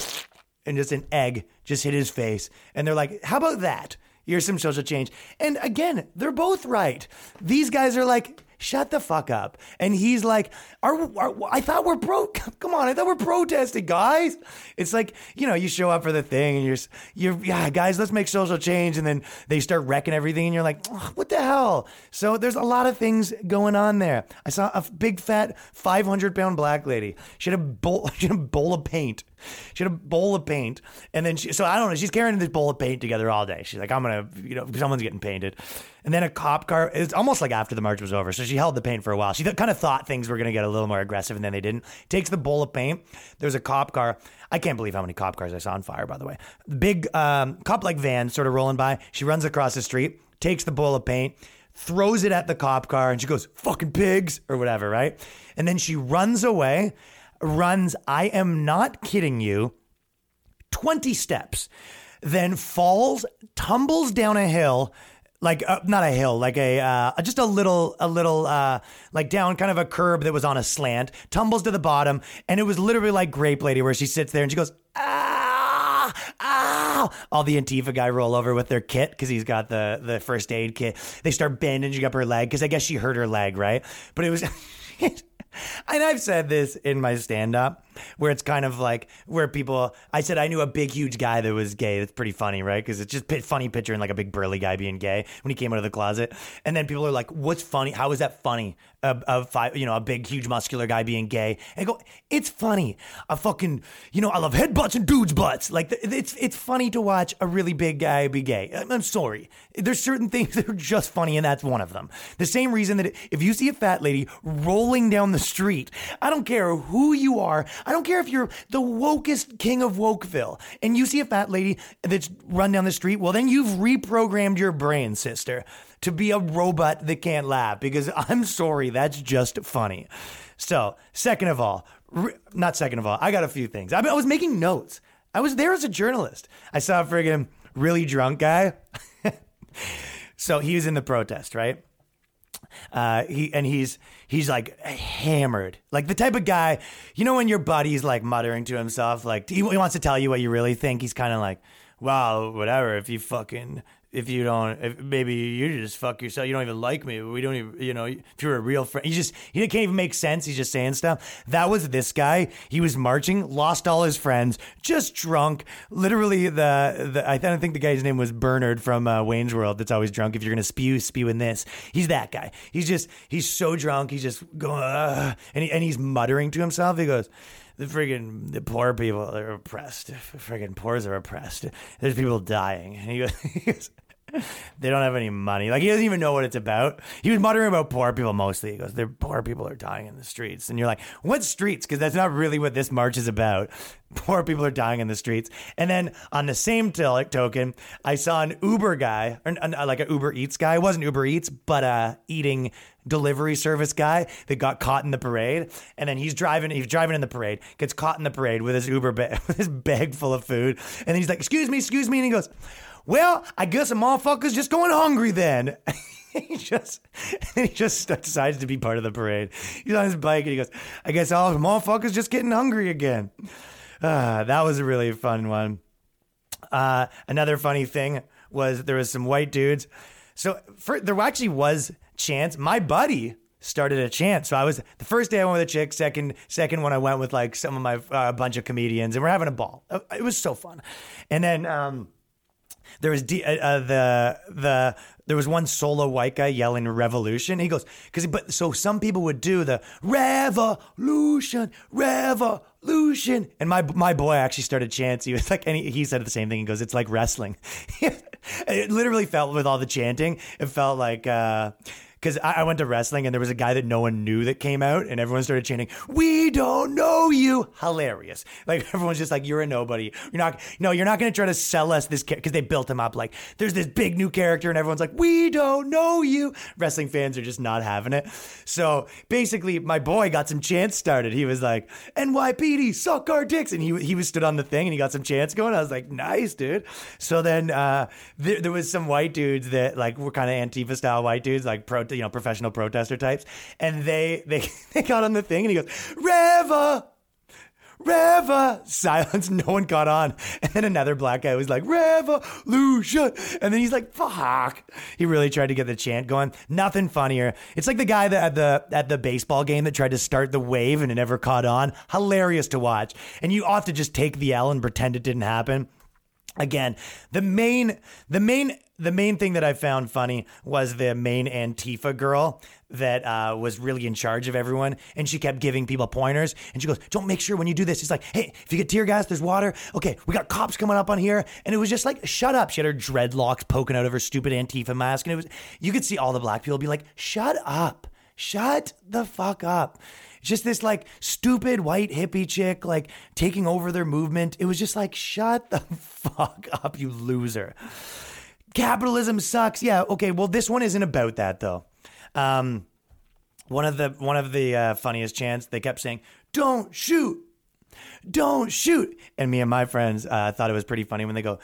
[SPEAKER 2] and just an egg just hit his face. And they're like, how about that? Here's some social change. And again, they're both right. These guys are like, shut the fuck up. And he's like, are, are, I thought we're pro, come on, I thought we're protesting, guys. It's like, you know, you show up for the thing and you're, you're, yeah, guys, let's make social change. And then they start wrecking everything and you're like, oh, what the hell? So there's a lot of things going on there. I saw a big fat 500 pound black lady. She had a bowl, she had a bowl of paint. She had a bowl of paint. And then she, so I don't know, she's carrying this bowl of paint together all day. She's like, I'm to, you know, someone's getting painted. And then a cop car, it's almost like after the march was over. So she held the paint for a while. She th- kind of thought things were going to get a little more aggressive and then they didn't. Takes the bowl of paint. There's a cop car. I can't believe how many cop cars I saw on fire, by the way. The Big um, cop like van sort of rolling by. She runs across the street, takes the bowl of paint, throws it at the cop car, and she goes, fucking pigs, or whatever, right? And then she runs away, runs, I am not kidding you, 20 steps, then falls, tumbles down a hill, like uh, not a hill, like a uh, just a little, a little, uh, like down kind of a curb that was on a slant, tumbles to the bottom, and it was literally like Grape Lady, where she sits there and she goes, ah, ah. All the Antifa guy roll over with their kit because he's got the the first aid kit. They start bandaging up her leg because I guess she hurt her leg, right? But it was. And I've said this in my stand up where it's kind of like where people, I said I knew a big, huge guy that was gay. That's pretty funny, right? Because it's just a funny picture in like a big burly guy being gay when he came out of the closet. And then people are like, what's funny? How is that funny? A, five, you know, a big, huge, muscular guy being gay. And go, it's funny. A fucking, you know, I love head butts and dudes' butts. Like it's, it's funny to watch a really big guy be gay. I'm sorry. There's certain things that are just funny, and that's one of them. The same reason that if you see a fat lady rolling down the street, I don't care who you are. I don't care if you're the wokest king of Wokeville and you see a fat lady that's run down the street. Well, then you've reprogrammed your brain, sister, to be a robot that can't laugh because I'm sorry, that's just funny. So, second of all, re- not second of all, I got a few things. I, mean, I was making notes. I was there as a journalist. I saw a friggin' really drunk guy. so he was in the protest, right? Uh, he and he's he's like hammered, like the type of guy, you know, when your buddy's like muttering to himself, like he, he wants to tell you what you really think. He's kind of like, "Well, whatever. If you fucking if you don't, if maybe you just fuck yourself. You don't even like me. We don't even, you know, if you're a real friend, he just, he can't even make sense. He's just saying stuff. That was this guy. He was marching, lost all his friends, just drunk. Literally, the, the I think the guy's name was Bernard from uh, Wayne's World. That's always drunk. If you're gonna spew, spew in this. He's that guy. He's just, he's so drunk. He's just going, and he, and he's muttering to himself. He goes the friggin' the poor people are oppressed. Friggin' poors are oppressed. There's people dying. And he goes, they don't have any money. Like he doesn't even know what it's about. He was muttering about poor people mostly. He goes, "Their poor people are dying in the streets," and you're like, "What streets?" Because that's not really what this march is about. Poor people are dying in the streets. And then on the same t- token, I saw an Uber guy, or like an Uber Eats guy. It wasn't Uber Eats, but uh, eating delivery service guy that got caught in the parade. And then he's driving. He's driving in the parade, gets caught in the parade with his Uber bag, with his bag full of food, and then he's like, "Excuse me, excuse me," and he goes well, I guess a motherfucker's just going hungry then. he just he just decides to be part of the parade. He's on his bike and he goes, I guess all the motherfuckers just getting hungry again. Uh, that was a really fun one. Uh, another funny thing was there was some white dudes. So for, there actually was chance. My buddy started a chant. So I was the first day I went with a chick. Second, second one I went with like some of my uh, bunch of comedians, and we're having a ball. It was so fun. And then um, there was D, uh, uh, the the there was one solo white guy yelling revolution. He goes because but so some people would do the revolution, revolution, and my my boy actually started chanting. He was like, and he, he said the same thing. He goes, it's like wrestling. it literally felt with all the chanting. It felt like. Uh, because I, I, went to wrestling and there was a guy that no one knew that came out and everyone started chanting, "We don't know you." Hilarious! Like everyone's just like, "You're a nobody. You're not. No, you're not going to try to sell us this because they built him up like there's this big new character and everyone's like, "We don't know you." Wrestling fans are just not having it. So basically, my boy got some chants started. He was like, "NYPD suck our dicks," and he he was stood on the thing and he got some chants going. I was like, "Nice, dude." So then uh, there, there was some white dudes that like were kind of Antifa style white dudes, like pro you know professional protester types, and they they they got on the thing, and he goes, "Reva." Reva! Silence, no one caught on. And then another black guy was like, Revolution! And then he's like, fuck. He really tried to get the chant going. Nothing funnier. It's like the guy that at the at the baseball game that tried to start the wave and it never caught on. Hilarious to watch. And you ought to just take the L and pretend it didn't happen. Again, the main the main the main thing that I found funny was the main Antifa girl that uh, was really in charge of everyone, and she kept giving people pointers. And she goes, "Don't make sure when you do this." She's like, "Hey, if you get tear gas, there's water. Okay, we got cops coming up on here." And it was just like, "Shut up!" She had her dreadlocks poking out of her stupid Antifa mask, and it was you could see all the black people be like, "Shut up." Shut the fuck up. Just this like stupid white hippie chick like taking over their movement. It was just like, shut the fuck up, you loser. Capitalism sucks. Yeah, okay. Well, this one isn't about that though. Um, one of the one of the uh, funniest chants they kept saying, "Don't shoot, don't shoot," and me and my friends uh, thought it was pretty funny when they go.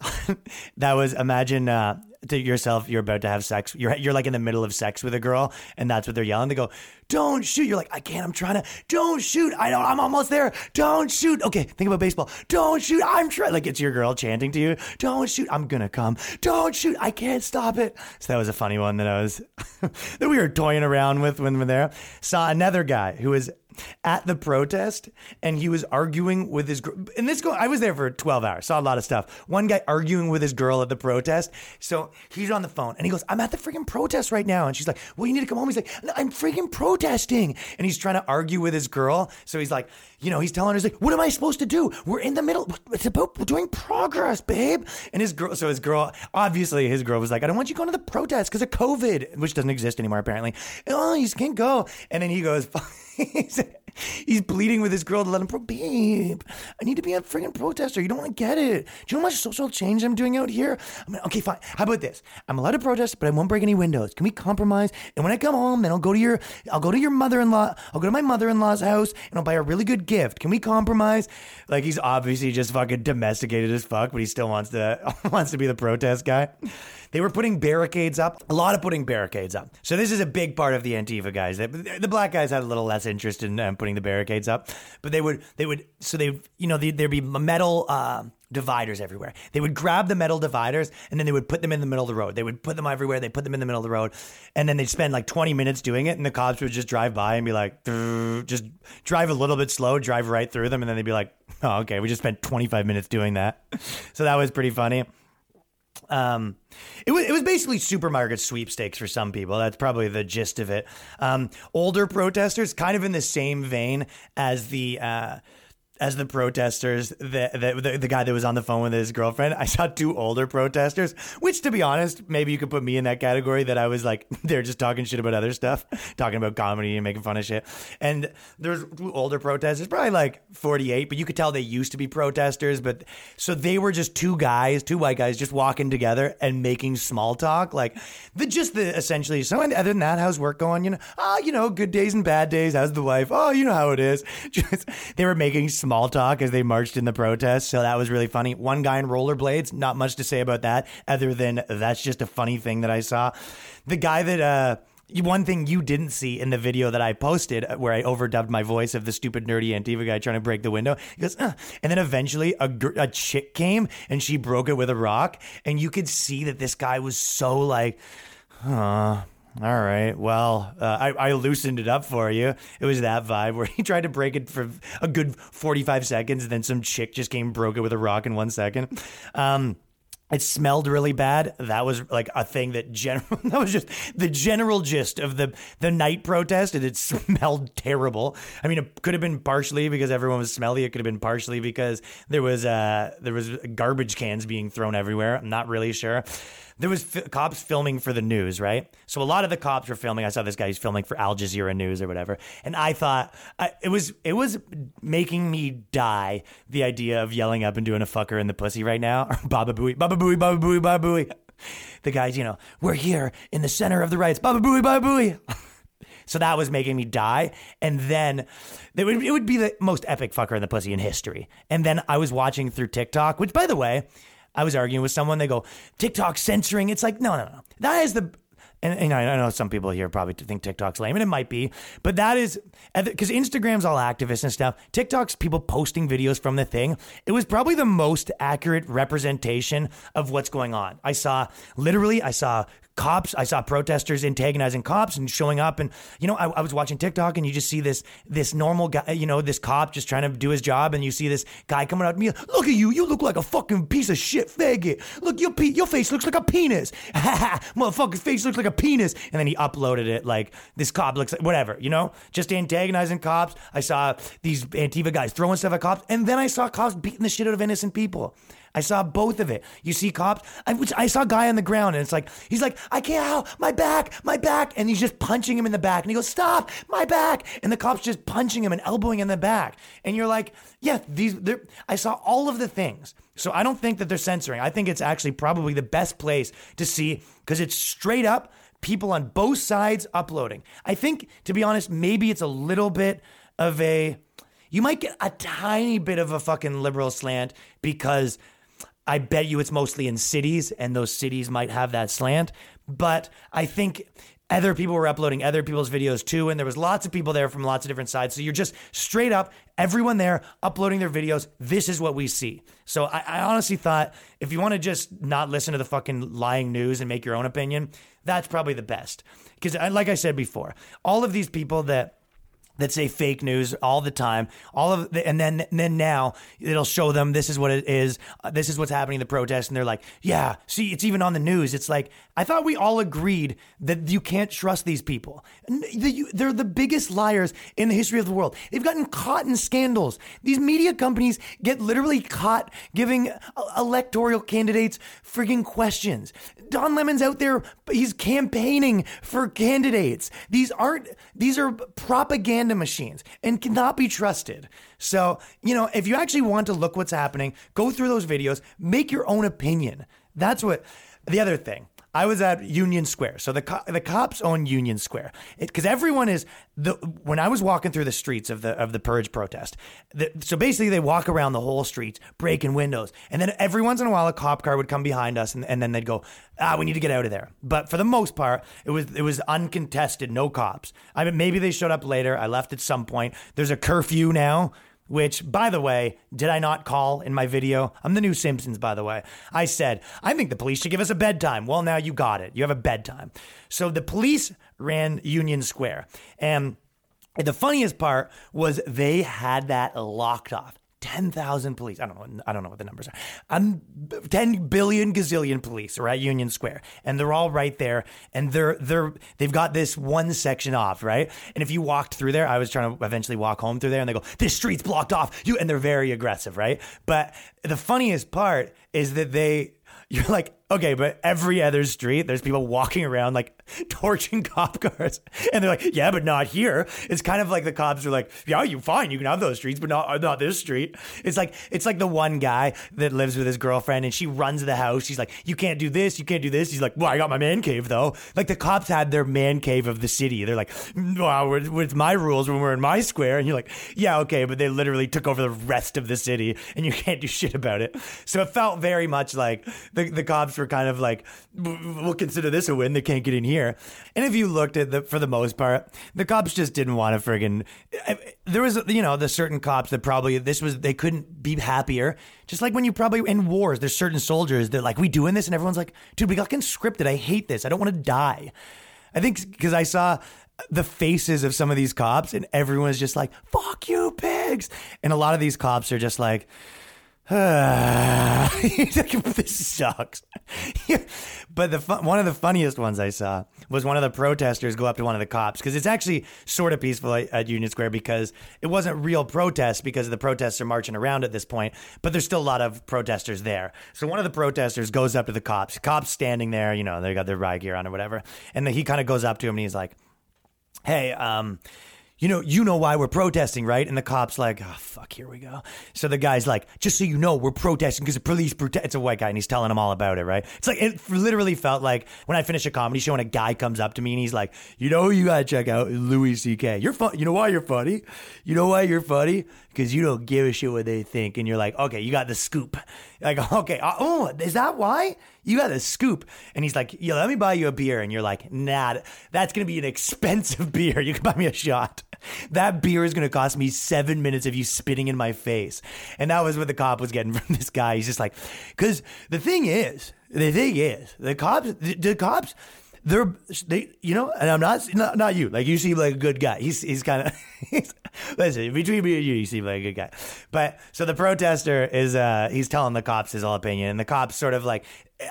[SPEAKER 2] that was imagine uh, to yourself you're about to have sex. You're you're like in the middle of sex with a girl, and that's what they're yelling. They go, "Don't shoot!" You're like, "I can't. I'm trying to. Don't shoot! I don't. I'm almost there. Don't shoot!" Okay, think about baseball. Don't shoot! I'm trying. Like it's your girl chanting to you. Don't shoot! I'm gonna come. Don't shoot! I can't stop it. So that was a funny one that I was that we were toying around with when we were there. Saw another guy who was at the protest and he was arguing with his girl. And this go I was there for 12 hours, saw a lot of stuff. One guy arguing with his girl at the protest. So he's on the phone and he goes, I'm at the freaking protest right now. And she's like, Well, you need to come home. He's like, I'm freaking protesting. And he's trying to argue with his girl. So he's like, you know, he's telling her, he's like, what am I supposed to do? We're in the middle. It's about doing progress, babe. And his girl, so his girl, obviously his girl was like, I don't want you going to the protest because of COVID, which doesn't exist anymore, apparently. Oh, you can't go. And then he goes, he's, pleading with his girl to let him, pro- babe, I need to be a freaking protester. You don't want to get it. Do you know how much social change I'm doing out here? I'm like, okay, fine. How about this? I'm allowed to protest, but I won't break any windows. Can we compromise? And when I come home, then I'll go to your, I'll go to your mother-in-law. I'll go to my mother-in-law's house and I'll buy a really good gift. Can we compromise? Like he's obviously just fucking domesticated as fuck, but he still wants to wants to be the protest guy. They were putting barricades up, a lot of putting barricades up. So this is a big part of the Antifa guys. The, black guys had a little less interest in um, putting the barricades up, but they would they would so they you know there'd be metal. Uh, dividers everywhere. They would grab the metal dividers and then they would put them in the middle of the road. They would put them everywhere. They put them in the middle of the road, and then they'd spend like 20 minutes doing it, and the cops would just drive by and be like, just drive a little bit slow, drive right through them, and then they'd be like, "Oh, okay, we just spent 25 minutes doing that." So that was pretty funny. Um, it was it was basically supermarket sweepstakes for some people. That's probably the gist of it. Um, older protesters, kind of in the same vein as the. Uh, as the protesters, the, the the guy that was on the phone with his girlfriend, I saw two older protesters. Which, to be honest, maybe you could put me in that category. That I was like, they're just talking shit about other stuff, talking about comedy and making fun of shit. And there's two older protesters, probably like 48, but you could tell they used to be protesters. But so they were just two guys, two white guys, just walking together and making small talk, like the just the essentially. So other than that, how's work going? You know, ah, you know, good days and bad days. How's the wife? Oh, you know how it is. Just they were making small talk as they marched in the protest. So that was really funny. One guy in rollerblades, not much to say about that, other than that's just a funny thing that I saw. The guy that, uh, one thing you didn't see in the video that I posted, uh, where I overdubbed my voice of the stupid nerdy Antifa guy trying to break the window, he goes, uh, and then eventually a, gr- a chick came and she broke it with a rock, and you could see that this guy was so like, huh. All right. Well, uh, I, I loosened it up for you. It was that vibe where he tried to break it for a good 45 seconds, and then some chick just came broke it with a rock in one second. Um, it smelled really bad. That was like a thing that general. That was just the general gist of the the night protest, and it smelled terrible. I mean, it could have been partially because everyone was smelly. It could have been partially because there was uh there was garbage cans being thrown everywhere. I'm not really sure. There was f- cops filming for the news, right? So a lot of the cops were filming. I saw this guy who's filming for Al Jazeera News or whatever, and I thought I, it was it was making me die. The idea of yelling up and doing a fucker in the pussy right now, Baba Booey, Baba Booey, Baba Booey, Baba Booey. The guys, you know, we're here in the center of the rights, Baba Booey, Baba Booey. So that was making me die. And then it would, it would be the most epic fucker in the pussy in history. And then I was watching through TikTok, which, by the way, I was arguing with someone. They go, TikTok censoring. It's like, no, no, no. That is the. And, and I know some people here probably think TikTok's lame, and it might be, but that is because Instagram's all activists and stuff. TikTok's people posting videos from the thing. It was probably the most accurate representation of what's going on. I saw literally, I saw cops. I saw protesters antagonizing cops and showing up. And you know, I, I, was watching TikTok, and you just see this this normal guy, you know, this cop just trying to do his job, and you see this guy coming up to me. Look at you! You look like a fucking piece of shit faggot. Look, your pe- your face looks like a penis. Motherfucker's face looks like a penis. And then he uploaded it like this cop looks like whatever. You know, just antagonizing cops. I saw these Antifa guys throwing stuff at cops, and then I saw cops beating the shit out of innocent people. I saw both of it. You see cops, I, I saw a guy on the ground and it's like, he's like, I can't, ow, my back, my back. And he's just punching him in the back. And he goes, stop, my back. And the cop's just punching him and elbowing him in the back. And you're like, yeah, these, I saw all of the things. So I don't think that they're censoring. I think it's actually probably the best place to see because it's straight up people on both sides uploading. I think, to be honest, maybe it's a little bit of a, you might get a tiny bit of a fucking liberal slant because I bet you it's mostly in cities, and those cities might have that slant. But I think other people were uploading other people's videos too, and there was lots of people there from lots of different sides. So you're just straight up, everyone there uploading their videos. This is what we see. So I, I honestly thought if you want to just not listen to the fucking lying news and make your own opinion, that's probably the best. Because uh, like I said before, all of these people that that say fake news all the time. All of the, and then and then now it'll show them this is what it is. Uh, this is what's happening in the protest, and they're like, yeah, see, it's even on the news. It's like I thought we all agreed that you can't trust these people. They're the biggest liars in the history of the world. They've gotten caught in scandals. These media companies get literally caught giving uh, electoral candidates frigging questions. Don Lemon's out there, he's campaigning for candidates. These aren't, these are propaganda machines and cannot be trusted. So, you know, if you actually want to look what's happening, go through those videos, make your own opinion. That's what, the other thing I was at Union Square. So the co- the cops own Union Square because everyone is the when I was walking through the streets of the of the purge protest. The, so basically, they walk around the whole streets breaking windows, and then every once in a while, a cop car would come behind us, and, and then they'd go, "Ah, we need to get out of there." But for the most part, it was it was uncontested, no cops. I mean, maybe they showed up later. I left at some point. There's a curfew now which, by the way, did I not call in my video? I'm the new Simpsons, by the way. I said, I think the police should give us a bedtime. Well, now you got it. You have a bedtime. So the police ran Union Square. And the funniest part was they had that locked off. 10,000 police. I don't know. I don't know what the numbers are. Um, 10 billion gazillion police are at Union Square and they're all right there and they're, they're, they've got this one section off, right? And if you walked through there, I was trying to eventually walk home through there and they go, this street's blocked off. You, and they're very aggressive, right? But the funniest part is that they, you're like, okay, but every other street, there's people walking around like torching cop cars. And they're like, yeah, but not here. It's kind of like the cops are like, yeah, you fine. You can have those streets, but not, uh, not this street. It's like, it's like the one guy that lives with his girlfriend and she runs the house. She's like, you can't do this. You can't do this. He's like, well, I got my man cave though. Like the cops had their man cave of the city. They're like, mm, wow, it's my rules when we're in my square. And you're like, yeah, okay. But they literally took over the rest of the city and you can't do shit about it. So it felt very much like the, the cops were kind of like, we'll consider this a win. They can't get in here. And if you looked at the, for the most part, the cops just didn't want to friggin'. There was, you know, the certain cops that probably this was they couldn't be happier. Just like when you probably in wars, there's certain soldiers that like we doing this, and everyone's like, dude, we got conscripted. I hate this. I don't want to die. I think because I saw the faces of some of these cops, and everyone's just like, "Fuck you, pigs!" And a lot of these cops are just like this sucks. but the one of the funniest ones I saw was one of the protesters go up to one of the cops because it's actually sort of peaceful at, at Union Square because it wasn't real protests because the protests are marching around at this point, but there's still a lot of protesters there. So one of the protesters goes up to the cops. Cops standing there, you know, they got their riot gear on or whatever, and then he kind of goes up to him and he's like, "Hey, um." You know, you know why we're protesting, right? And the cop's like, oh, fuck, here we go. So the guy's like, just so you know, we're protesting because the police protest. It's a white guy and he's telling him all about it, right? It's like, it literally felt like when I finish a comedy show and a guy comes up to me and he's like, you know, you gotta check out Louis C.K. You're fun. You know why you're funny? You know why you're funny? Because you don't give a shit what they think. And you're like, okay, you got the scoop. Like, okay, uh, oh, is that why? You got the scoop. And he's like, yeah, let me buy you a beer. And you're like, nah, that's going to be an expensive beer. You can buy me a shot. That beer is going to cost me seven minutes of you spitting in my face. And that was what the cop was getting from this guy. He's just like, because the thing is, the thing is, the cops, the, the cops, they're they you know and i'm not not, not you like you seem like a good guy he's he's kind of listen between me and you you seem like a good guy but so the protester is uh he's telling the cops his whole opinion and the cops sort of like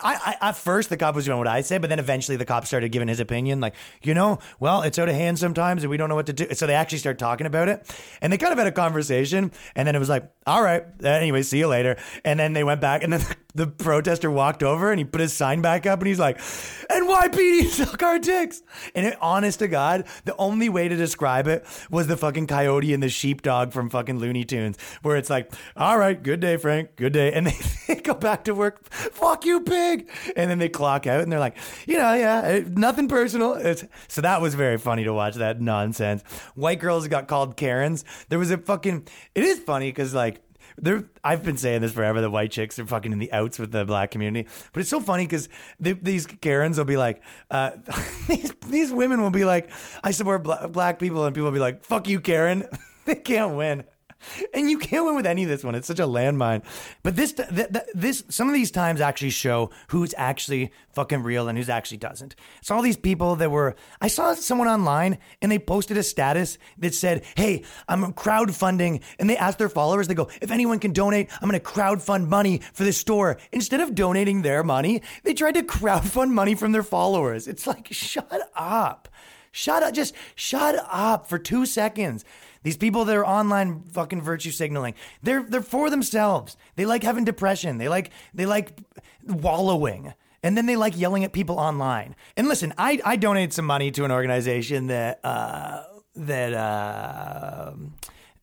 [SPEAKER 2] I, I at first the cop was doing what I said, but then eventually the cop started giving his opinion, like, you know, well, it's out of hand sometimes, and we don't know what to do. So they actually start talking about it, and they kind of had a conversation, and then it was like, all right, anyway, see you later. And then they went back, and then the protester walked over and he put his sign back up, and he's like, NYPD suck our dicks. And it, honest to God, the only way to describe it was the fucking coyote and the sheepdog from fucking Looney Tunes, where it's like, all right, good day, Frank, good day, and they, they go back to work, fuck you, pig, and then they clock out, and they're like, you know, yeah, eh, nothing personal. It's, so that was very funny to watch that nonsense. White girls got called Karens. There was a fucking. It is funny because like there I've been saying this forever. The white chicks are fucking in the outs with the black community, but it's so funny because these Karens will be like, uh, these these women will be like, I support bla- black people, and people will be like, fuck you, Karen. they can't win. and you can't win with any of this one. It's such a landmine. But this, th- th- this, some of these times actually show who's actually fucking real and who's actually doesn't. It's all these people that were. I saw someone online and they posted a status that said, "Hey, I'm crowdfunding," and they asked their followers. They go, "If anyone can donate, I'm going to crowdfund money for this store." Instead of donating their money, they tried to crowdfund money from their followers. It's like, shut up. Shut up. Just shut up for two seconds. These people that are online fucking virtue signaling, they're they're for themselves. They like having depression. They like they like wallowing. And then they like yelling at people online. And listen, I, I donated some money to an organization that uh, that uh,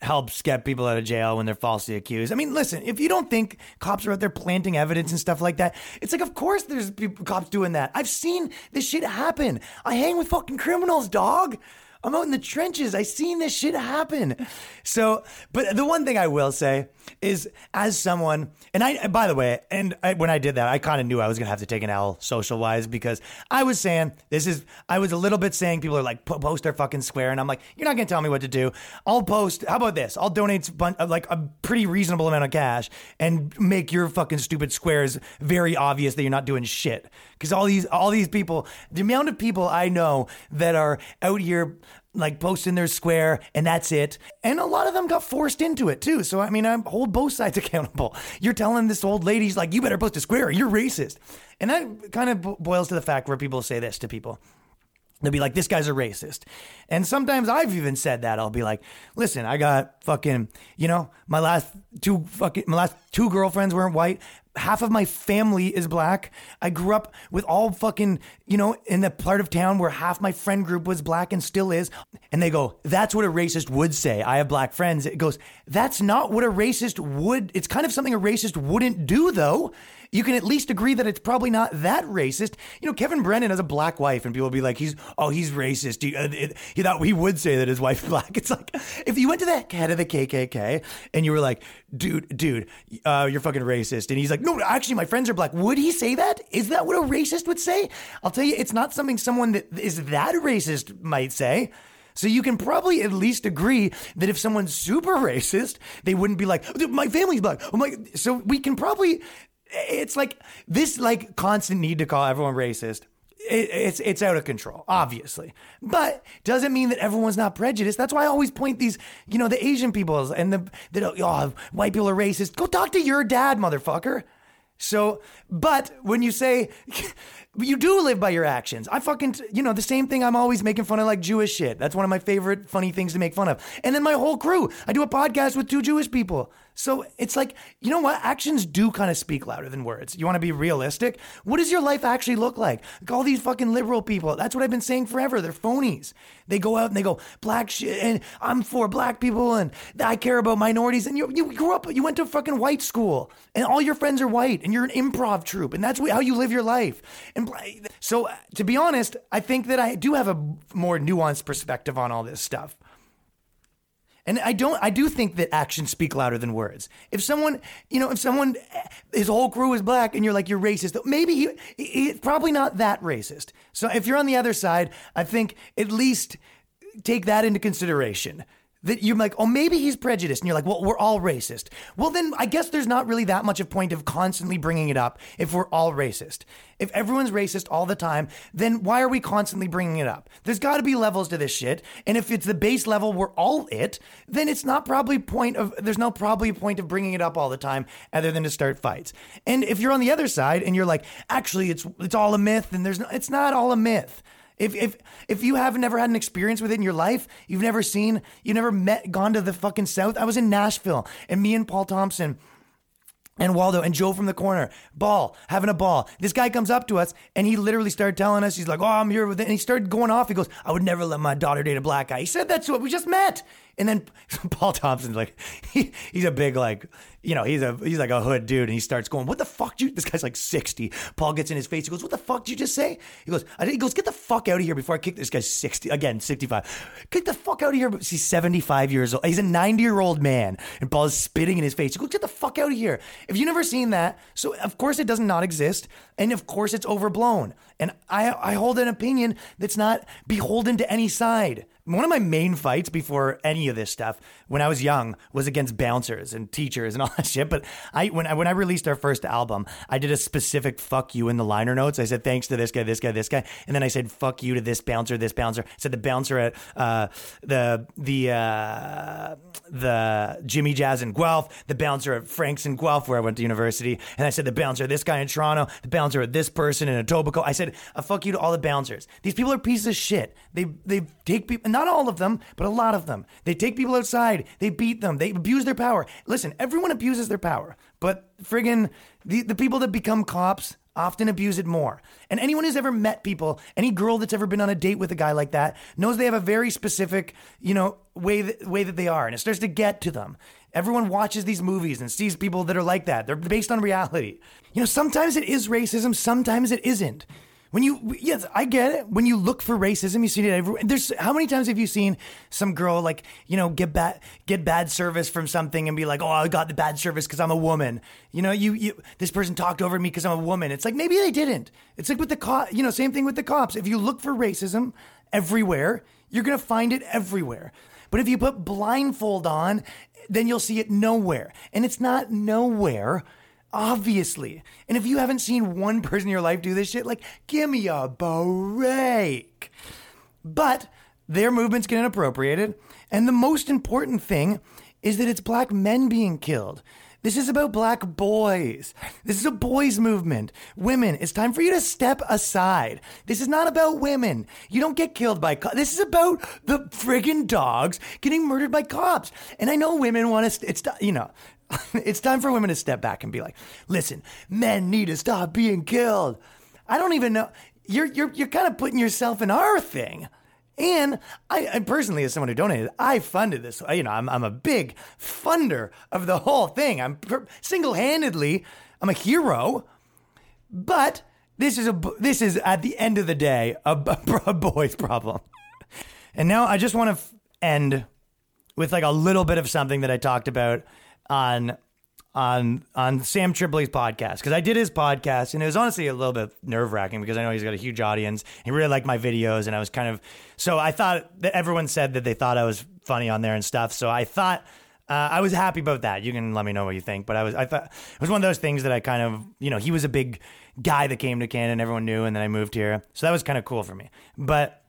[SPEAKER 2] helps get people out of jail when they're falsely accused. I mean, listen, if you don't think cops are out there planting evidence and stuff like that, it's like, of course there's people, cops doing that. I've seen this shit happen. I hang with fucking criminals, dog. I'm out in the trenches. I seen this shit happen. So, but the one thing I will say is, as someone, and I, by the way, and I, when I did that, I kind of knew I was gonna have to take an L social wise because I was saying this is, I was a little bit saying people are like post their fucking square, and I'm like, you're not gonna tell me what to do. I'll post. How about this? I'll donate uh, like a pretty reasonable amount of cash and make your fucking stupid squares very obvious that you're not doing shit. Because all these, all these people, the amount of people I know that are out here like posting their square and that's it. And a lot of them got forced into it too. So I mean, I hold both sides accountable. You're telling this old lady's like, you better post a square, you're racist. And that kind of boils to the fact where people say this to people. They'll be like, this guy's a racist. And sometimes I've even said that. I'll be like, listen, I got fucking, you know, my last two fucking, my last two girlfriends weren't white half of my family is black. I grew up with all fucking, you know, in the part of town where half my friend group was black and still is. And they go, that's what a racist would say. I have black friends. It goes, that's not what a racist would, it's kind of something a racist wouldn't do though you can at least agree that it's probably not that racist. You know, Kevin Brennan has a black wife, and people will be like, "He's oh, he's racist." He, uh, it, he thought he would say that his wife's black. It's like if you went to the head of the KKK and you were like, "Dude, dude, uh, you're fucking racist," and he's like, "No, actually, my friends are black." Would he say that? Is that what a racist would say? I'll tell you, it's not something someone that is that racist might say. So you can probably at least agree that if someone's super racist, they wouldn't be like, my family's black. So we can probably it's like this like constant need to call everyone racist. It, it's it's out of control, obviously, but doesn't mean that everyone's not prejudiced. That's why I always point these, you know, the Asian people and the that oh white people are racist. Go talk to your dad, motherfucker. So, but when you say you do live by your actions, I fucking, you know, the same thing I'm always making fun of like Jewish shit. That's one of my favorite funny things to make fun of. And then my whole crew, I do a podcast with two Jewish people. So it's like, you know what? Actions do kind of speak louder than words. You want to be realistic? What does your life actually look like? like? All these fucking liberal people, that's what I've been saying forever. They're phonies. They go out and they go, black shit, and I'm for black people, and I care about minorities. And you, you grew up, you went to a fucking white school, and all your friends are white, and you're an improv troupe, and that's how you live your life. And so, uh, to be honest, I think that I do have a more nuanced perspective on all this stuff. And I don't, I do think that actions speak louder than words. If someone, you know, if someone, eh, his whole crew is black and you're like, you're racist, maybe he, he's probably not that racist. So if you're on the other side, I think at least take that into consideration. That you're like, oh, maybe he's prejudiced. And you're like, well, we're all racist. Well, then I guess there's not really that much of point of constantly bringing it up if we're all racist. If everyone's racist all the time, then why are we constantly bringing it up? There's got to be levels to this shit. And if it's the base level, we're all it, then it's not probably point of, there's no probably point of bringing it up all the time other than to start fights. And if you're on the other side and you're like, actually, it's, it's all a myth and there's no, it's not all a myth. If if if you have never had an experience with it in your life, you've never seen, you've never met, gone to the fucking south. I was in Nashville, and me and Paul Thompson and Waldo and Joe from the corner, ball, having a ball. This guy comes up to us and he literally started telling us, he's like, Oh, I'm here with it. And he started going off. He goes, I would never let my daughter date a black guy. He said that to us. We just met. And then Paul Thompson's like, he, he's a big, like, you know, he's a he's like a hood dude, and he starts going, "What the fuck?" You? This guy's like sixty. Paul gets in his face. He goes, "What the fuck did you just say?" He goes, I, "He goes, get the fuck out of here before I kick this guy's sixty again, sixty-five. Get the fuck out of here." He's seventy-five years old. He's a ninety-year-old man, and Paul is spitting in his face. He goes, "Get the fuck out of here!" If you've never seen that, so of course it does not exist, and of course it's overblown. And I I hold an opinion that's not beholden to any side one of my main fights before any of this stuff when I was young was against bouncers and teachers and all that shit. But I when I when I released our first album, I did a specific fuck you in the liner notes. I said thanks to this guy, this guy, this guy, and then I said fuck you to this bouncer, this bouncer. I said the bouncer at uh, the the uh, the Jimmy Jazz in Guelph, the bouncer at Frank's in Guelph where I went to university, and I said the bouncer this guy in Toronto, the bouncer at this person in Etobicoke. I said a fuck you to all the bouncers. These people are pieces of shit. They they take people not all of them, but a lot of them. They take people outside, they beat them, they abuse their power. Listen, everyone abuses their power, but friggin' the, the people that become cops often abuse it more. And anyone who's ever met people, any girl that's ever been on a date with a guy like that, knows they have a very specific, you know, way that, way that they are, and it starts to get to them. Everyone watches these movies and sees people that are like that. They're based on reality. You know, sometimes it is racism, sometimes it isn't. When you, yes, I get it. When you look for racism, you see it everywhere. There's how many times have you seen some girl like you know get bad get bad service from something and be like, oh, I got the bad service because I'm a woman. You know, you you this person talked over me because I'm a woman. It's like maybe they didn't. It's like with the cop, you know, same thing with the cops. If you look for racism everywhere, you're gonna find it everywhere. But if you put blindfold on, then you'll see it nowhere. And it's not nowhere Obviously. And if you haven't seen one person in your life do this shit, like, give me a break. But their movement's get appropriated. And the most important thing is that it's black men being killed. This is about black boys. This is a boys' movement. Women, it's time for you to step aside. This is not about women. You don't get killed by cops. This is about the friggin' dogs getting murdered by cops. And I know women want to, st- it's, you know, it's time for women to step back and be like, listen, men need to stop being killed. I don't even know. You're, you're, you're kind of putting yourself in our thing. And I, I, personally, as someone who donated, I funded this. You know, I'm, I'm a big funder of the whole thing. I'm single handedly, I'm a hero. But this is a this is at the end of the day a, a boy's problem. And now I just want to f- end with like a little bit of something that I talked about on on on Sam Tripoli's podcast because I did his podcast and it was honestly a little bit nerve wracking because I know he's got a huge audience. He really liked my videos and I was kind of so I thought that everyone said that they thought I was funny on there and stuff. So I thought uh, I was happy about that. You can let me know what you think, but I was I thought it was one of those things that I kind of you know he was a big guy that came to Canada and everyone knew, and then I moved here, so that was kind of cool for me. But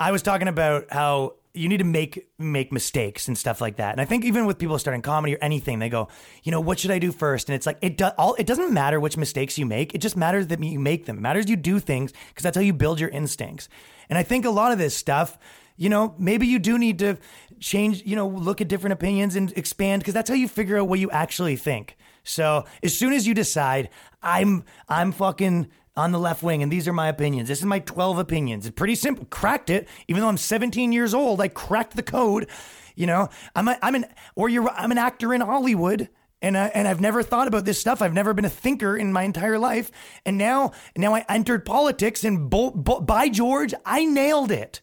[SPEAKER 2] I was talking about how you need to make make mistakes and stuff like that. And I think even with people starting comedy or anything, they go, you know, what should I do first? And it's like it does all. It doesn't matter which mistakes you make. It just matters that you make them. It matters you do things because that's how you build your instincts. And I think a lot of this stuff, you know, maybe you do need to change. You know, look at different opinions and expand because that's how you figure out what you actually think. So as soon as you decide, I'm I'm fucking on the left wing, and these are my opinions. This is my 12 opinions. It's pretty simple. Cracked it, even though I'm 17 years old. I cracked the code. You know, I'm a, I'm an or you're I'm an actor in Hollywood. And, I, and I've never thought about this stuff. I've never been a thinker in my entire life. And now, now I entered politics, and bo- bo- by George, I nailed it.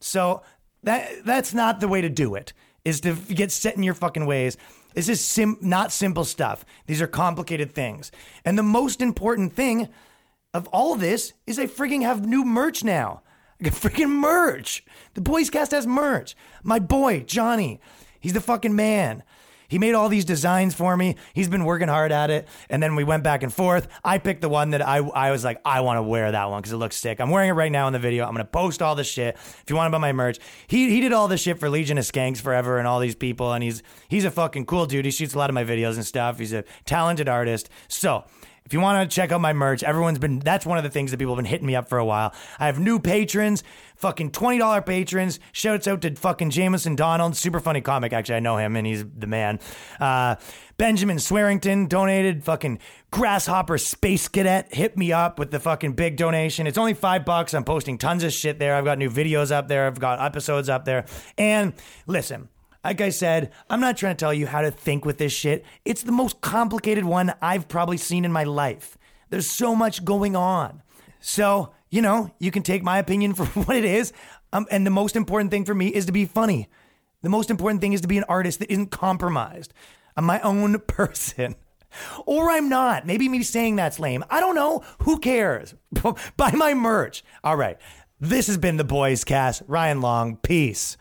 [SPEAKER 2] So that that's not the way to do it. Is to get set in your fucking ways. This is sim- not simple stuff. These are complicated things. And the most important thing of all this is I freaking have new merch now. I got freaking merch. The Boyscast has merch. My boy, Johnny, he's the fucking man. He made all these designs for me. He's been working hard at it. And then we went back and forth. I picked the one that I, I was like, I want to wear that one because it looks sick. I'm wearing it right now in the video. I'm going to post all this shit. If you want to buy my merch, he, he did all this shit for Legion of Skanks forever and all these people. And he's, he's a fucking cool dude. He shoots a lot of my videos and stuff. He's a talented artist. So, if you want to check out my merch, everyone's been, that's one of the things that people have been hitting me up for a while. I have new patrons, fucking $20 patrons. Shouts out to fucking Jameson Donald, super funny comic. Actually, I know him and he's the man. Uh, Benjamin Swearington donated, fucking Grasshopper Space Cadet hit me up with the fucking big donation. It's only five bucks. I'm posting tons of shit there. I've got new videos up there. I've got episodes up there. And listen, like I said, I'm not trying to tell you how to think with this shit. It's the most complicated one I've probably seen in my life. There's so much going on. So, you know, you can take my opinion for what it is. Um, and the most important thing for me is to be funny. The most important thing is to be an artist that isn't compromised. I'm my own person. Or I'm not. Maybe me saying that's lame. I don't know. Who cares? Buy my merch. All right. This has been the Boyscast. Ryan Long. Peace.